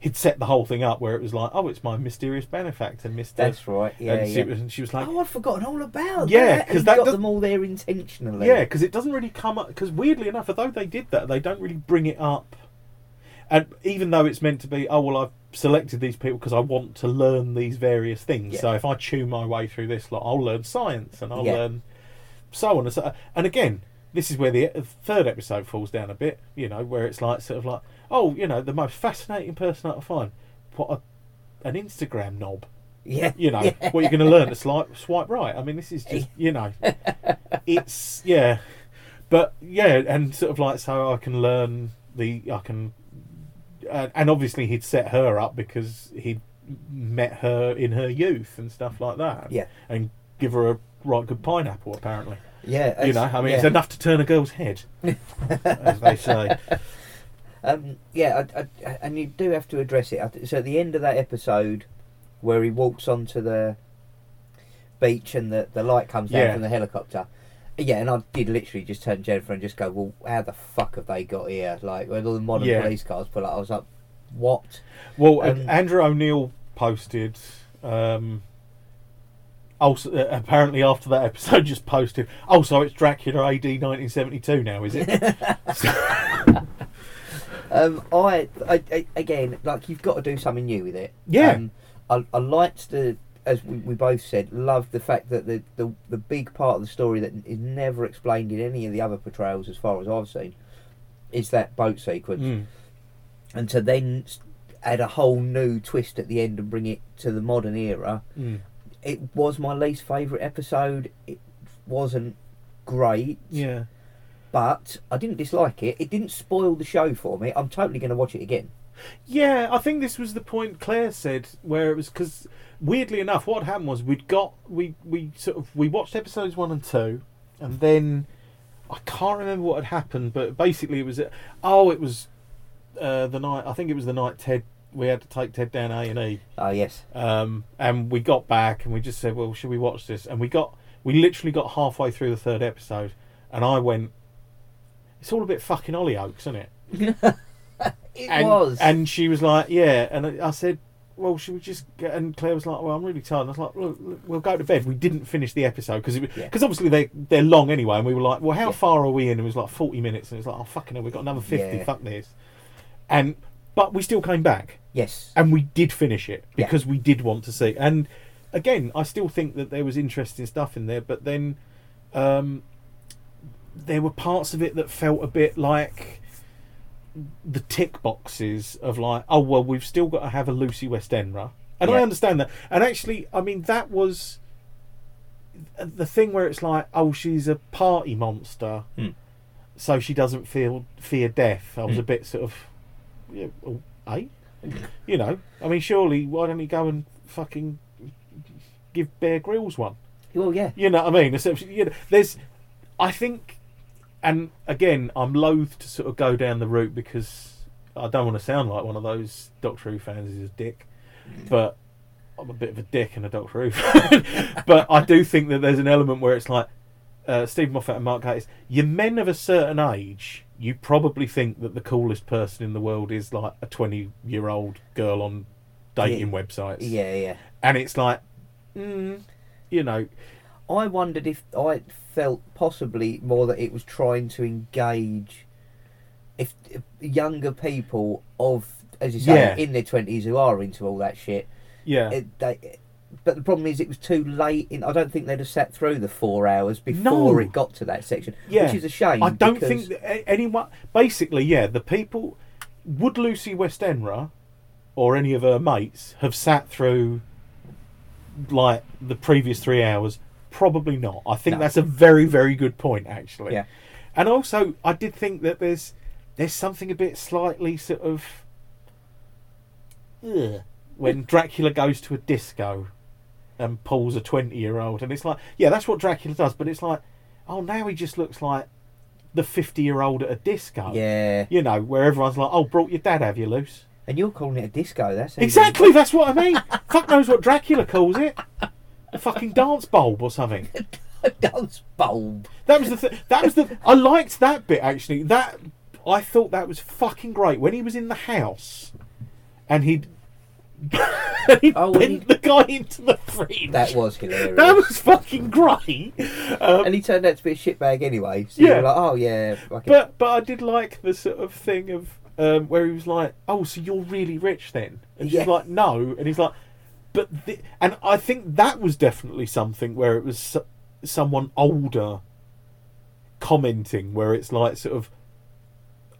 [SPEAKER 2] he'd set the whole thing up where it was like oh it's my mysterious benefactor Mr.
[SPEAKER 1] That's right. Yeah,
[SPEAKER 2] and, she was, and she was like
[SPEAKER 1] oh, I'd forgotten all about
[SPEAKER 2] Yeah,
[SPEAKER 1] that.
[SPEAKER 2] 'cause
[SPEAKER 1] He
[SPEAKER 2] that
[SPEAKER 1] got
[SPEAKER 2] does-
[SPEAKER 1] them all there intentionally.
[SPEAKER 2] Yeah, because it doesn't really come up. Because weirdly enough, although they did that, they don't really bring it up. And even though it's meant to be, oh well, I've selected these people because I want to learn these various things.
[SPEAKER 1] Yeah.
[SPEAKER 2] So if I chew my way through this, like, I'll learn science and I'll
[SPEAKER 1] Yeah.
[SPEAKER 2] learn so on and so. And again, this is where the e- third episode falls down a bit. You know, where it's like sort of like, oh, you know, the most fascinating person I can find. What a, an Instagram knob.
[SPEAKER 1] Yeah.
[SPEAKER 2] You know,
[SPEAKER 1] Yeah.
[SPEAKER 2] what you're going to learn to swipe, swipe right. I mean, this is just, you know, it's, yeah. But, yeah, and sort of like, so I can learn the, I can, uh, and obviously he'd set her up because he'd met her in her youth and stuff like that.
[SPEAKER 1] Yeah.
[SPEAKER 2] And give her a right good pineapple, apparently.
[SPEAKER 1] Yeah.
[SPEAKER 2] You know, I mean,
[SPEAKER 1] yeah.
[SPEAKER 2] it's enough to turn a girl's head, as they say.
[SPEAKER 1] Um, yeah, I, I, and you do have to address it. So at the end of that episode, where he walks onto the beach and the, the light comes down
[SPEAKER 2] Yeah.
[SPEAKER 1] from the helicopter. Yeah, and I did literally just turn Jennifer and just go, "Well, how the fuck have they got here? Like, when all the modern
[SPEAKER 2] Yeah.
[SPEAKER 1] police cars pull up, I was like, what?
[SPEAKER 2] Well,
[SPEAKER 1] Um,
[SPEAKER 2] Andrew O'Neill posted. Um, also, uh, apparently after that episode, just posted. Oh, so it's Dracula AD 1972 now, is it?
[SPEAKER 1] Um, I, I, I again, like you've got to do something new with it.
[SPEAKER 2] Yeah.
[SPEAKER 1] Um, I, I liked the, as we, we both said, loved the fact that the, the the big part of the story that is never explained in any of the other portrayals, as far as I've seen, is that boat sequence,
[SPEAKER 2] Mm.
[SPEAKER 1] and to then add a whole new twist at the end and bring it to the modern era.
[SPEAKER 2] Mm.
[SPEAKER 1] It was my least favourite episode. It wasn't great.
[SPEAKER 2] Yeah.
[SPEAKER 1] But I didn't dislike it. It didn't spoil the show for me. I'm totally going to watch it again.
[SPEAKER 2] Yeah, I think this was the point Claire said, where it was because weirdly enough, what happened was we'd got we we sort of we watched episodes one and two, and then I can't remember what had happened, but basically it was oh it was uh, the night I think it was the night Ted we had to take Ted down A and E,
[SPEAKER 1] Oh yes.
[SPEAKER 2] um, and we got back and we just said, well, should we watch this? And we got we literally got halfway through the third episode, and I went, it's all a bit fucking Hollyoaks, isn't it?
[SPEAKER 1] It
[SPEAKER 2] and,
[SPEAKER 1] was.
[SPEAKER 2] And she was like, yeah. And I said, well, should we just get... And Claire was like, well, I'm really tired. And I was like, look, look, we'll go to bed. We didn't finish the episode because
[SPEAKER 1] Yeah.
[SPEAKER 2] because obviously they, they're long anyway. And we were like, well, how
[SPEAKER 1] Yeah.
[SPEAKER 2] far are we in? And it was like 40 minutes. And it was like, oh, fucking hell, we've got another 50.
[SPEAKER 1] Yeah.
[SPEAKER 2] Fuck this. And But we still came back.
[SPEAKER 1] yes.
[SPEAKER 2] And we did finish it
[SPEAKER 1] Yeah.
[SPEAKER 2] because we did want to see. And again, I still think that there was interesting stuff in there. But then um, there were parts of it that felt a bit like the tick boxes of like, oh well, we've still got to have a Lucy West Westenra, and I
[SPEAKER 1] Yeah.
[SPEAKER 2] understand that. And actually, I mean, that was the thing where it's like, oh, she's a party monster.
[SPEAKER 1] Hmm.
[SPEAKER 2] so she doesn't feel fear death. I was
[SPEAKER 1] Mm.
[SPEAKER 2] a bit sort of, yeah, oh, eh? You know, I mean, surely why don't he go and fucking give Bear Grylls one?
[SPEAKER 1] Well, yeah.
[SPEAKER 2] You know what I mean? Essentially, you know, there's, I think, and again, I'm loath to sort of go down the route because I don't want to sound like one of those Doctor Who fans who's a dick, but I'm a bit of a dick and a Doctor Who fan. but I do think that there's an element where it's like uh, Steve Moffat and Mark Gatiss, you're men of a certain age. You probably think that the coolest person in the world is like a 20 year old girl on dating websites.
[SPEAKER 1] Yeah, yeah.
[SPEAKER 2] And it's like, mm, you know,
[SPEAKER 1] I wondered if I felt possibly more that it was trying to engage if, if younger people of, as you say,
[SPEAKER 2] Yeah.
[SPEAKER 1] in their twenties who are into all that shit.
[SPEAKER 2] yeah.
[SPEAKER 1] It, they, but the problem is, it was too late. In, I don't think they'd have sat through the four hours before
[SPEAKER 2] No.
[SPEAKER 1] it got to that section,
[SPEAKER 2] Yeah.
[SPEAKER 1] which is a shame.
[SPEAKER 2] I don't
[SPEAKER 1] because-
[SPEAKER 2] think that a- anyone. Basically, yeah, the people. Would Lucy Westenra or any of her mates have sat through like the previous three hours? Probably not. I think
[SPEAKER 1] No.
[SPEAKER 2] that's a very, very good point, actually.
[SPEAKER 1] Yeah.
[SPEAKER 2] And also, I did think that there's there's something a bit slightly sort of ugh, when Dracula goes to a disco and pulls a twenty-year-old, and it's like, yeah, that's what Dracula does, but it's like, oh, now he just looks like the fifty-year-old at a disco.
[SPEAKER 1] Yeah,
[SPEAKER 2] You know, where everyone's like, oh, brought your dad, have you, Luce?
[SPEAKER 1] and you're calling it a disco. That's
[SPEAKER 2] Exactly, that's what I mean. Fuck knows what Dracula calls it. A fucking dance bulb or something.
[SPEAKER 1] a dance bulb.
[SPEAKER 2] That was the th- that was the I liked that bit actually. That I thought that was fucking great when he was in the house and he'd he
[SPEAKER 1] Oh,
[SPEAKER 2] bent
[SPEAKER 1] he-
[SPEAKER 2] the guy into the fridge.
[SPEAKER 1] That was hilarious.
[SPEAKER 2] that was fucking great. Um,
[SPEAKER 1] and he turned out to be a shitbag anyway. So
[SPEAKER 2] Yeah.
[SPEAKER 1] you were like, oh yeah, fucking
[SPEAKER 2] but but I did like the sort of thing of um, where he was like, "Oh, so you're really rich then?" And she's
[SPEAKER 1] Yeah.
[SPEAKER 2] like, "No," and he's like, "But," the, and I think that was definitely something where it was so, someone older commenting, where it's like sort of,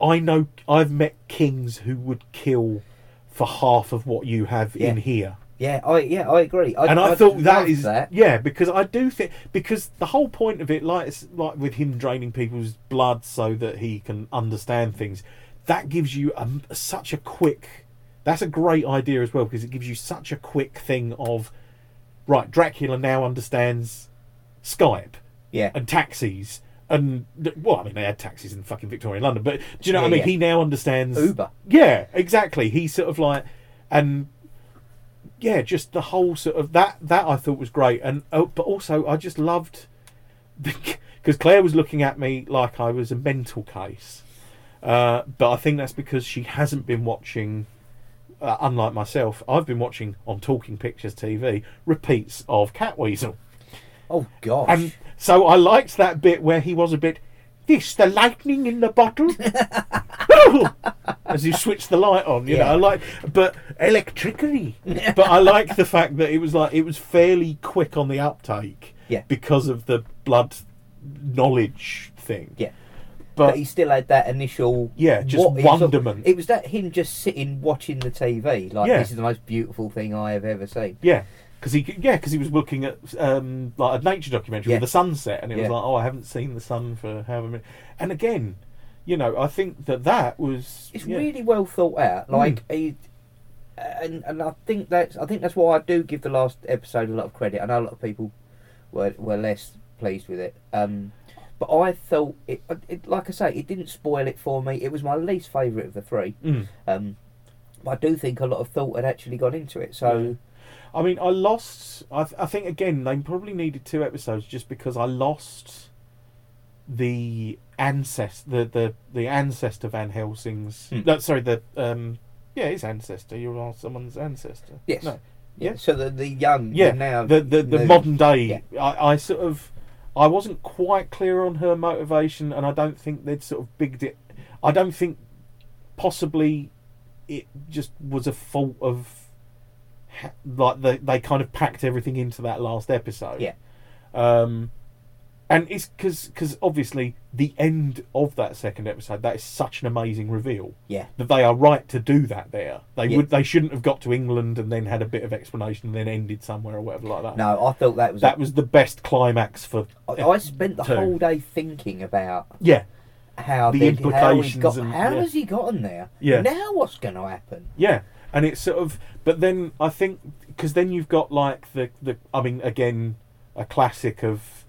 [SPEAKER 2] "I know I've met kings who would kill for half of what you have in here."
[SPEAKER 1] yeah, I yeah, I agree. I,
[SPEAKER 2] and I, thought that is
[SPEAKER 1] that.
[SPEAKER 2] yeah because I do think because the whole point of it like it's like with him draining people's blood so that he can understand things that gives you a, such a quick that's a great idea as well because it gives you such a quick thing of right Dracula now understands Skype
[SPEAKER 1] Yeah,
[SPEAKER 2] and taxis and well I mean they had taxis in fucking Victorian London but do you know what I mean
[SPEAKER 1] yeah.
[SPEAKER 2] he now understands
[SPEAKER 1] Uber.
[SPEAKER 2] yeah, exactly. He's sort of like, and yeah, just the whole sort of that that I thought was great, and oh, but also I just loved because Claire was looking at me like I was a mental case, uh, but I think that's because she hasn't been watching. Uh, unlike myself, I've been watching on Talking Pictures TV repeats of Catweazle.
[SPEAKER 1] Oh gosh.
[SPEAKER 2] And so I liked that bit where he was a bit, this, the lightning in the bottle? As you switch the light on, you know,
[SPEAKER 1] Yeah.
[SPEAKER 2] I like, but electrically. but I like the fact that it was like, it was fairly quick on the uptake
[SPEAKER 1] Yeah.
[SPEAKER 2] because of the blood knowledge thing.
[SPEAKER 1] yeah. But,
[SPEAKER 2] But,
[SPEAKER 1] he still had that initial
[SPEAKER 2] Yeah, just
[SPEAKER 1] what-
[SPEAKER 2] wonderment.
[SPEAKER 1] It was that him just sitting watching the TV, like
[SPEAKER 2] Yeah.
[SPEAKER 1] this is the most beautiful thing I have ever seen.
[SPEAKER 2] yeah. Because he, yeah, because he was looking at um, like a nature documentary
[SPEAKER 1] Yeah.
[SPEAKER 2] with the sunset, and it was like, oh, I haven't seen the sun for however many. And again, you know, I think that that was
[SPEAKER 1] It's
[SPEAKER 2] yeah.
[SPEAKER 1] really well thought out. Like he, and and I think that's I think that's why I do give the last episode a lot of credit. I know a lot of people were were less pleased with it. Um, but I thought it, it like I say, it didn't spoil it for me. It was my least favourite of the three.
[SPEAKER 2] Mm.
[SPEAKER 1] Um, but I do think a lot of thought had actually gone into it. So
[SPEAKER 2] I mean, I lost. I, th- I think again they probably needed two episodes just because I lost the ancestor, the the, the ancestor Van Helsing's.
[SPEAKER 1] Hmm.
[SPEAKER 2] No, sorry, the um, yeah, his ancestor. You are someone's ancestor.
[SPEAKER 1] Yes.
[SPEAKER 2] No.
[SPEAKER 1] yeah, so the the young
[SPEAKER 2] Yeah.
[SPEAKER 1] the now
[SPEAKER 2] the the, the
[SPEAKER 1] new-
[SPEAKER 2] modern day.
[SPEAKER 1] Yeah.
[SPEAKER 2] I, I sort of, I wasn't quite clear on her motivation, and I don't think they'd sort of bigged it. I don't think possibly it just was a fault of like they they kind of packed everything into that last episode.
[SPEAKER 1] Yeah.
[SPEAKER 2] Um, and it's because because obviously the end of that second episode that is such an amazing reveal
[SPEAKER 1] yeah
[SPEAKER 2] that they are right to do that there. They
[SPEAKER 1] Yeah.
[SPEAKER 2] would they shouldn't have got to England and then had a bit of explanation and then ended somewhere or whatever like that.
[SPEAKER 1] no I thought that was
[SPEAKER 2] That was the best climax for
[SPEAKER 1] I, I spent the
[SPEAKER 2] two.
[SPEAKER 1] whole day thinking about
[SPEAKER 2] yeah
[SPEAKER 1] how
[SPEAKER 2] the
[SPEAKER 1] did- how
[SPEAKER 2] implications
[SPEAKER 1] got,
[SPEAKER 2] and-
[SPEAKER 1] how
[SPEAKER 2] yeah.
[SPEAKER 1] has he gotten there?
[SPEAKER 2] Yeah.
[SPEAKER 1] Now what's going to happen?
[SPEAKER 2] Yeah, and it's sort of, but then I think because then you've got like the the I mean again a classic of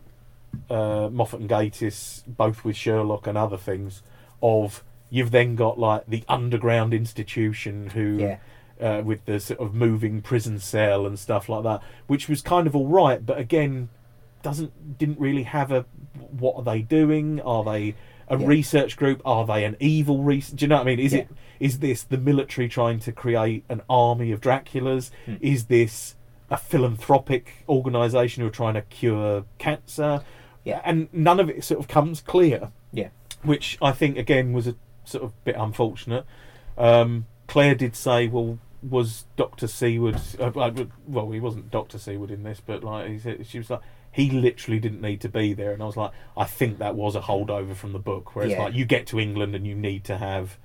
[SPEAKER 2] uh, Moffat and Gatiss, both with Sherlock and other things, of you've then got like the underground institution who.
[SPEAKER 1] Yeah.
[SPEAKER 2] Uh, with the sort of moving prison cell and stuff like that, which was kind of all right, but again, doesn't didn't really have a what are they doing? Are they a
[SPEAKER 1] Yeah.
[SPEAKER 2] research group? Are they an evil research? Do you know what I mean? Is
[SPEAKER 1] Yeah.
[SPEAKER 2] it is this the military trying to create an army of Draculas?
[SPEAKER 1] Hmm.
[SPEAKER 2] Is this a philanthropic organisation who are trying to cure cancer?
[SPEAKER 1] Yeah.
[SPEAKER 2] And none of it sort of comes clear,
[SPEAKER 1] Yeah.
[SPEAKER 2] which I think again was a sort of bit unfortunate. Um, Claire did say, well, was Doctor Seward? Uh, well, he wasn't Doctor Seward in this, but like he said, she was like. He literally didn't need to be there, and I was like, I think that was a holdover from the book, where it's
[SPEAKER 1] Yeah.
[SPEAKER 2] like you get to England and you need to have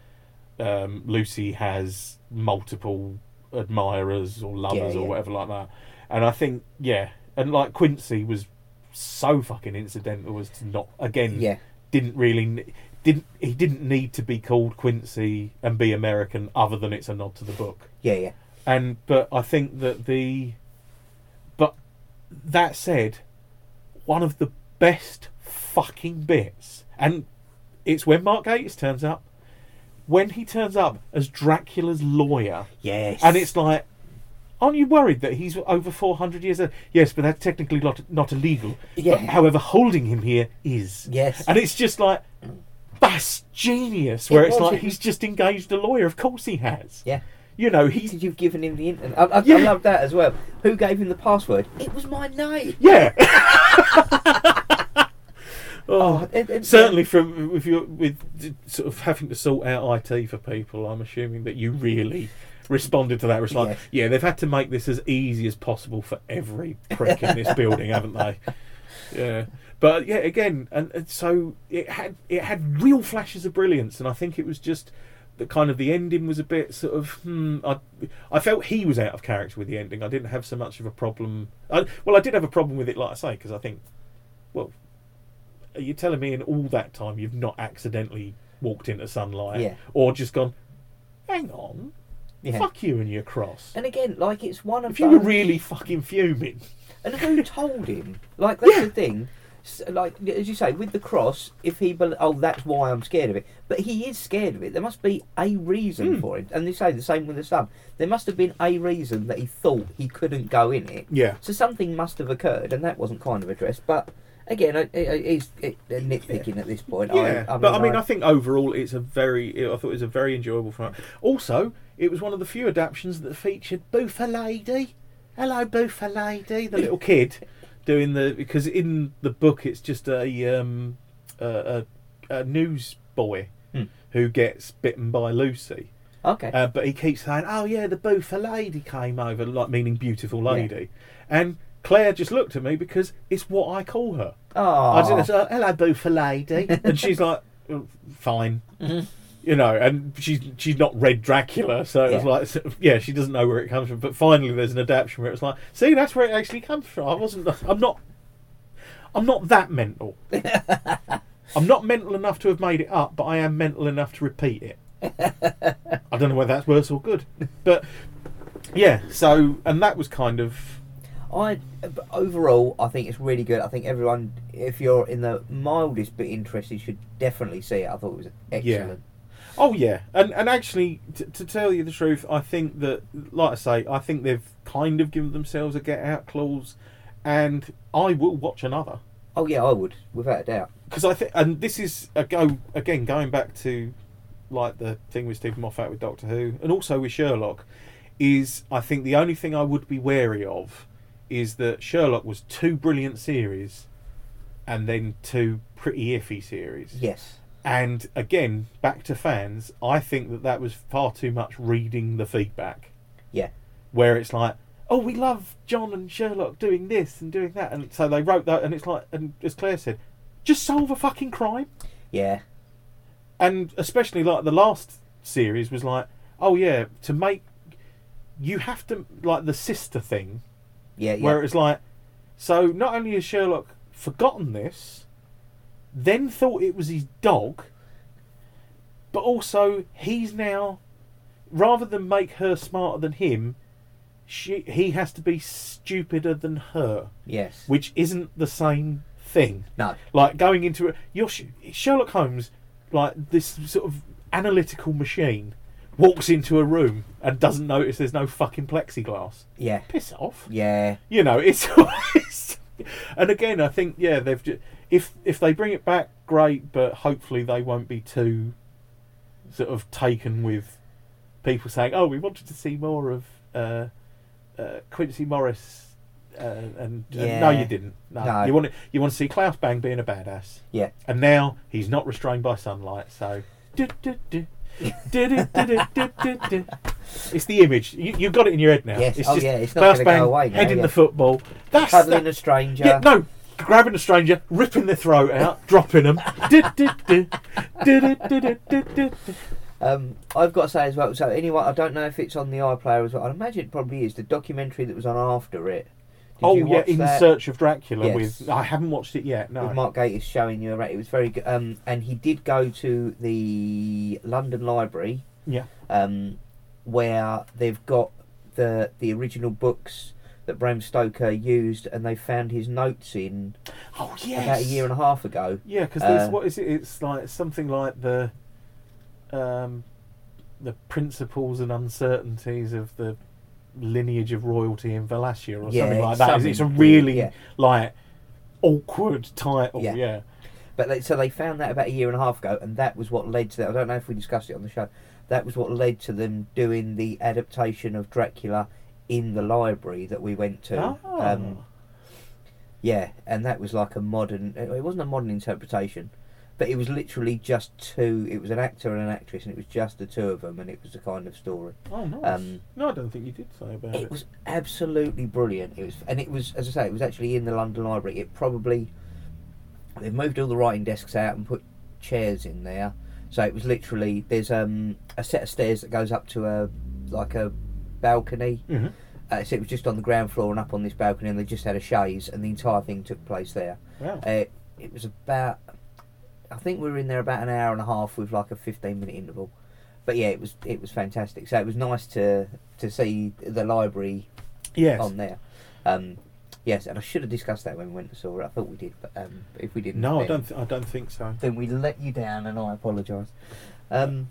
[SPEAKER 2] um, Lucy has multiple admirers or lovers
[SPEAKER 1] Yeah,
[SPEAKER 2] or
[SPEAKER 1] yeah.
[SPEAKER 2] whatever like that. And I think, yeah, and like Quincey was so fucking incidental as to not again
[SPEAKER 1] Yeah.
[SPEAKER 2] didn't really didn't he didn't need to be called Quincey and be American other than it's a nod to the book.
[SPEAKER 1] Yeah, yeah.
[SPEAKER 2] And but I think that the but that said, one of the best fucking bits and it's when Mark Gatiss turns up. When he turns up as Dracula's lawyer,
[SPEAKER 1] Yes.
[SPEAKER 2] and it's like, aren't you worried that he's over 400 years old? Yes, but that's technically not, not illegal.
[SPEAKER 1] Yeah.
[SPEAKER 2] But, however, holding him here is.
[SPEAKER 1] Yes.
[SPEAKER 2] And it's just like, that's genius. Where
[SPEAKER 1] It
[SPEAKER 2] it's
[SPEAKER 1] was,
[SPEAKER 2] like,
[SPEAKER 1] it
[SPEAKER 2] he's
[SPEAKER 1] was-
[SPEAKER 2] just engaged a lawyer. Of course he has.
[SPEAKER 1] Yeah.
[SPEAKER 2] You know, he's.
[SPEAKER 1] Because you've given him the internet. I, I,
[SPEAKER 2] Yeah.
[SPEAKER 1] I love that as well. Who gave him the password? It was my name.
[SPEAKER 2] Yeah. oh,
[SPEAKER 1] it- it-
[SPEAKER 2] certainly from if with sort of having to sort out IT for people, I'm assuming that you really responded to that. It's like,
[SPEAKER 1] Yes.
[SPEAKER 2] yeah, they've had to make this as easy as possible for every prick in this building, haven't they? Yeah, but yeah, again, and, and so it had it had real flashes of brilliance, and I think it was just the kind of the ending was a bit sort of hmm. I I felt he was out of character with the ending. I didn't have so much of a problem. I, well, I did have a problem with it, like I say, because I think, well, are you telling me in all that time you've not accidentally walked into sunlight
[SPEAKER 1] Yeah.
[SPEAKER 2] or just gone, hang on,
[SPEAKER 1] Yeah.
[SPEAKER 2] fuck you and your cross?
[SPEAKER 1] And again, like it's one of
[SPEAKER 2] If you were really fucking fuming,
[SPEAKER 1] And who told him? Like that's
[SPEAKER 2] Yeah.
[SPEAKER 1] the thing. Like as you say, with the cross, if he bel oh that's why I'm scared of it. But he is scared of it. There must be a reason
[SPEAKER 2] Hmm.
[SPEAKER 1] for it. And they say the same with the sun. There must have been a reason that he thought he couldn't go in it.
[SPEAKER 2] yeah,
[SPEAKER 1] So something must have occurred, and that wasn't kind of addressed. But again, it, it, it's it, nitpicking at this point.
[SPEAKER 2] Yeah,
[SPEAKER 1] I, I
[SPEAKER 2] but I mean, I think overall it's a very. I thought it was a very enjoyable film. Also, it was one of the few adaptations that featured Boofer Lady. Hello, Boofer Lady, the little kid doing the because in the book it's just a um a, a, a newsboy
[SPEAKER 1] Hmm.
[SPEAKER 2] who gets bitten by Lucy.
[SPEAKER 1] okay.
[SPEAKER 2] Uh, but he keeps saying, "Oh yeah, the boofer lady came over," like meaning beautiful lady. And Claire just looked at me because it's what I call her.
[SPEAKER 1] oh,
[SPEAKER 2] I just uh, hello, boofer lady, and she's like, "Oh, "Fine,"
[SPEAKER 1] Mhm.
[SPEAKER 2] you know. And she's she's not read Dracula, so it's
[SPEAKER 1] Yeah.
[SPEAKER 2] like, of- yeah, she doesn't know where it comes from. But finally, there's an adaptation where it's like, "See, that's where it actually comes from." I wasn't. I'm not. I'm not that mental. I'm not mental enough to have made it up, but I am mental enough to repeat it. I don't know whether that's worse or good, but yeah. So, and that was kind of
[SPEAKER 1] I overall, I think it's really good. I think everyone, if you're in the mildest bit interested, should definitely see it. I thought it was excellent.
[SPEAKER 2] Oh yeah, and and actually, t- to tell you the truth, I think that, like I say, I think they've kind of given themselves a get out clause, and I will watch another
[SPEAKER 1] Oh yeah, I would, without a doubt.
[SPEAKER 2] because I think, and this is a go again going back to like the thing with Steven Moffat with Doctor Who, and also with Sherlock, is I think the only thing I would be wary of is that Sherlock was two brilliant series, and then two pretty iffy series.
[SPEAKER 1] Yes.
[SPEAKER 2] And again, back to fans, I think that that was far too much reading the feedback.
[SPEAKER 1] Yeah.
[SPEAKER 2] Where it's like, oh, we love John and Sherlock doing this and doing that. And so they wrote that, and it's like, and as Claire said, just solve a fucking crime.
[SPEAKER 1] Yeah.
[SPEAKER 2] And especially like the last series was like, oh, yeah, to make. You have to, like the sister thing,
[SPEAKER 1] Yeah. Yeah.
[SPEAKER 2] where it's like, so not only has Sherlock forgotten this, then thought it was his dog, but also he's now rather than make her smarter than him, she he has to be stupider than her,
[SPEAKER 1] Yes.
[SPEAKER 2] which isn't the same thing.
[SPEAKER 1] No.
[SPEAKER 2] Like going into a your Sherlock Holmes, like this sort of analytical machine, walks into a room and doesn't notice there's no fucking plexiglass.
[SPEAKER 1] Yeah.
[SPEAKER 2] Piss off.
[SPEAKER 1] Yeah.
[SPEAKER 2] You know, it's always. And again, I think yeah, they've ju- if if they bring it back, great, but hopefully they won't be too sort of taken with people saying, "Oh, we wanted to see more of uh, uh, Quincey Morris." Uh, and, and no, you didn't. No,
[SPEAKER 1] No.
[SPEAKER 2] you want to, you want to see Claes Bang being a badass,
[SPEAKER 1] Yeah.
[SPEAKER 2] and now he's not restrained by sunlight. So, du- du- du. It's the image. You, you've got it in your head now.
[SPEAKER 1] Yes.
[SPEAKER 2] It's
[SPEAKER 1] Oh,
[SPEAKER 2] just
[SPEAKER 1] yeah, it's not gonna go away now,
[SPEAKER 2] heading
[SPEAKER 1] yeah.
[SPEAKER 2] the football. That's
[SPEAKER 1] Cuddling
[SPEAKER 2] that-
[SPEAKER 1] a stranger.
[SPEAKER 2] yeah, no, grabbing a stranger, ripping their throat out, dropping them.
[SPEAKER 1] Um, I've got to say as well. So anyway, I don't know if it's on the iPlayer as well. I imagine it probably is. The documentary that was on after it. Did
[SPEAKER 2] oh yeah, in
[SPEAKER 1] that?
[SPEAKER 2] Search of Dracula.
[SPEAKER 1] Yes.
[SPEAKER 2] With I haven't watched it yet. No.
[SPEAKER 1] With Mark Gatiss showing you around. It was very good. Um, and he did go to the London Library,
[SPEAKER 2] yeah.
[SPEAKER 1] um, where they've got the the original books that Bram Stoker used, and they found his notes in
[SPEAKER 2] Oh yes.
[SPEAKER 1] about a year and a half ago.
[SPEAKER 2] Yeah, because
[SPEAKER 1] Uh,
[SPEAKER 2] what is it? It's like something like the, um, the principles and uncertainties of the lineage of royalty in Wallachia or
[SPEAKER 1] Yeah,
[SPEAKER 2] something like that. It's- It's a really
[SPEAKER 1] weird,
[SPEAKER 2] like awkward title.
[SPEAKER 1] Yeah.
[SPEAKER 2] Yeah.
[SPEAKER 1] But they, so they found that about a year and a half ago, and that was what led to that. I don't know if we discussed it on the show. That was what led to them doing the adaptation of Dracula in the library that we went to.
[SPEAKER 2] Oh.
[SPEAKER 1] Um, yeah, and that was like a modern. It wasn't a modern interpretation, but it was literally just two. It was an actor and an actress, and it was just the two of them, and it was the kind of story.
[SPEAKER 2] oh nice.
[SPEAKER 1] Um,
[SPEAKER 2] no, I don't think you did say about it.
[SPEAKER 1] It was absolutely brilliant. It was, and it was, as I say, it was actually in the London Library. It probably they've moved all the writing desks out and put chairs in there. So it was literally there's um a set of stairs that goes up to a like a balcony.
[SPEAKER 2] Mhm.
[SPEAKER 1] Uh, so it was just on the ground floor and up on this balcony, and they just had a chaise, and the entire thing took place there.
[SPEAKER 2] Wow.
[SPEAKER 1] Uh, it was about, I think we were in there about an hour and a half with like a fifteen minute interval. But yeah, it was it was fantastic. So it was nice to to see the library
[SPEAKER 2] yes.
[SPEAKER 1] on there. Um, yes, and I should have discussed that when we went and saw it. I thought we did, but um, if we didn't,
[SPEAKER 2] no, I don't. Th- I don't think so.
[SPEAKER 1] then we let you down, and I apologise. Um,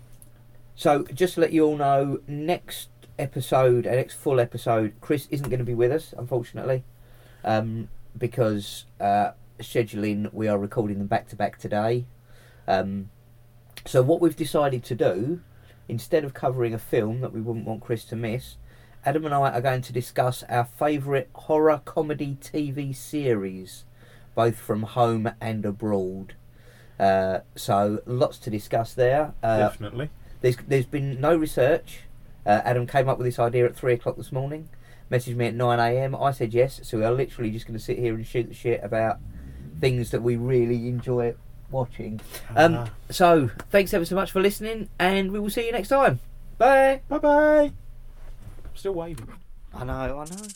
[SPEAKER 1] so just to let you all know, next episode, our next full episode, Chris isn't going to be with us, unfortunately, um, because uh, scheduling we are recording them back to back today. Um, so what we've decided to do, instead of covering a film that we wouldn't want Chris to miss, Adam and I are going to discuss our favourite horror comedy TV series, both from home and abroad. Uh, so lots to discuss there. Uh,
[SPEAKER 2] Definitely.
[SPEAKER 1] there's there's been no research. Uh, Adam came up with this idea at three o'clock this morning. Messaged me at nine a.m. I said yes. So we are literally just going to sit here and shoot the shit about things that we really enjoy watching. Um,
[SPEAKER 2] Ah.
[SPEAKER 1] so thanks ever so much for listening, and we will see you next time. Bye.
[SPEAKER 2] Bye bye. Still waving.
[SPEAKER 1] I know. I know.